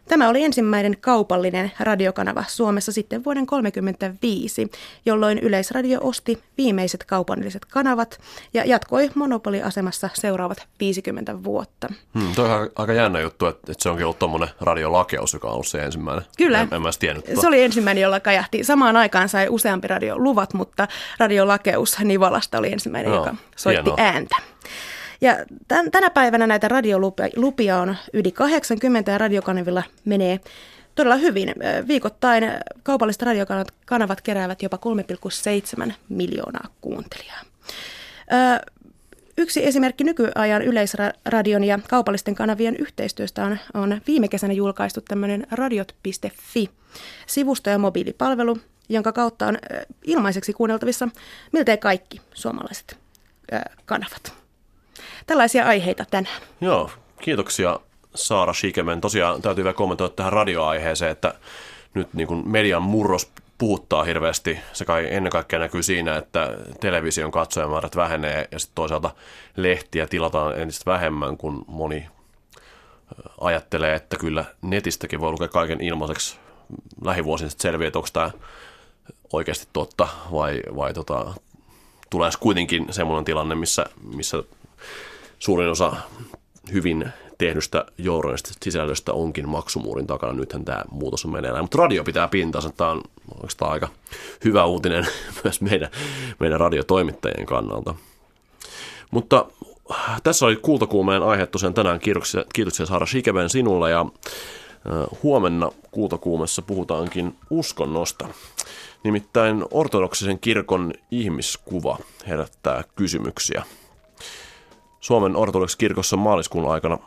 Tämä oli ensimmäinen kaupallinen radiokanava Suomessa sitten vuoden 1935, jolloin Yleisradio osti viimeiset kaupalliset kanavat ja jatkoi monopoliasemassa seuraavat 50 vuotta. Hmm, toi on aika jännä juttu, että, että se onkin ollut tuommoinen radiolakeus, joka on ollut se ensimmäinen. Kyllä, en, en mä tiennyt se oli ensimmäinen, jolla kajahti. Samaan aikaan sai useampi radio luvat, mutta radiolakeus Nivalasta oli ensimmäinen, no, joka soitti hienoa. ääntä. Ja tämän, tänä päivänä näitä radiolupia on yli 80 ja radiokanavilla menee todella hyvin. Viikoittain kaupalliset radiokanavat keräävät jopa 3,7 miljoonaa kuuntelijaa. Yksi esimerkki nykyajan yleisradion ja kaupallisten kanavien yhteistyöstä on, on viime kesänä julkaistu tämmöinen radiot.fi-sivusto ja mobiilipalvelu, jonka kautta on ilmaiseksi kuunneltavissa miltei kaikki suomalaiset kanavat. Tällaisia aiheita tänään. Joo, kiitoksia Saara Shikemen. Tosiaan täytyy vielä kommentoida tähän radioaiheeseen, että nyt niin kuin median murros puuttaa hirveästi. Se kai ennen kaikkea näkyy siinä, että television katsojamäärät vähenee ja sitten toisaalta lehtiä tilataan entistä vähemmän, kun moni ajattelee, että kyllä netistäkin voi lukea kaiken ilmaiseksi. Lähivuosina sitten selviää, että onko tämä oikeasti totta vai, vai tota, tulee kuitenkin semmoinen tilanne, missä, missä suurin osa hyvin tehdystä journalistisesta sisällöstä onkin maksumuurin takana. Nythän tämä muutos on meneillään. Mutta radio pitää pintansa. Tämä on oikeastaan aika hyvä uutinen myös meidän, meidän radiotoimittajien kannalta. Mutta tässä oli kultakuumeen aihe tosiaan tänään. Kiitoksia, kiitoksia Saara Shikeven sinulle ja huomenna kultakuumessa puhutaankin uskonnosta. Nimittäin ortodoksisen kirkon ihmiskuva herättää kysymyksiä. Suomen ortodoksikirkossa maaliskuun aikana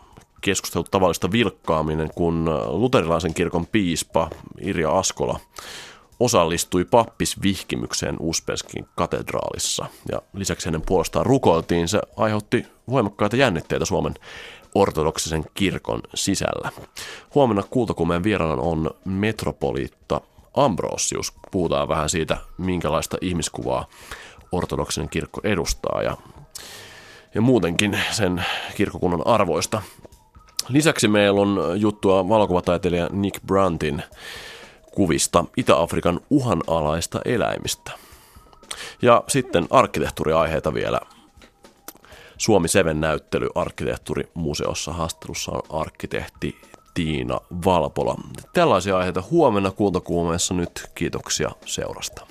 keskustellut tavallista vilkkaaminen, kun luterilaisen kirkon piispa Irja Askola osallistui pappisvihkimykseen Uspenskin katedraalissa. Ja lisäksi hänen puolestaan rukoiltiin, se aiheutti voimakkaita jännitteitä Suomen ortodoksisen kirkon sisällä. Huomenna kultakumeen vieraana on metropoliitta Ambrosius. Puhutaan vähän siitä, minkälaista ihmiskuvaa ortodoksinen kirkko edustaa ja ja muutenkin sen kirkokunnan arvoista. Lisäksi meillä on juttua valokuvataiteilija Nick Brantin kuvista Itä-Afrikan uhanalaista eläimistä. Ja sitten arkkitehtuuriaiheita vielä. Suomi Seven näyttely arkkitehtuurimuseossa haastattelussa on arkkitehti Tiina Valpola. Tällaisia aiheita huomenna kultakuumeessa nyt. Kiitoksia seurasta.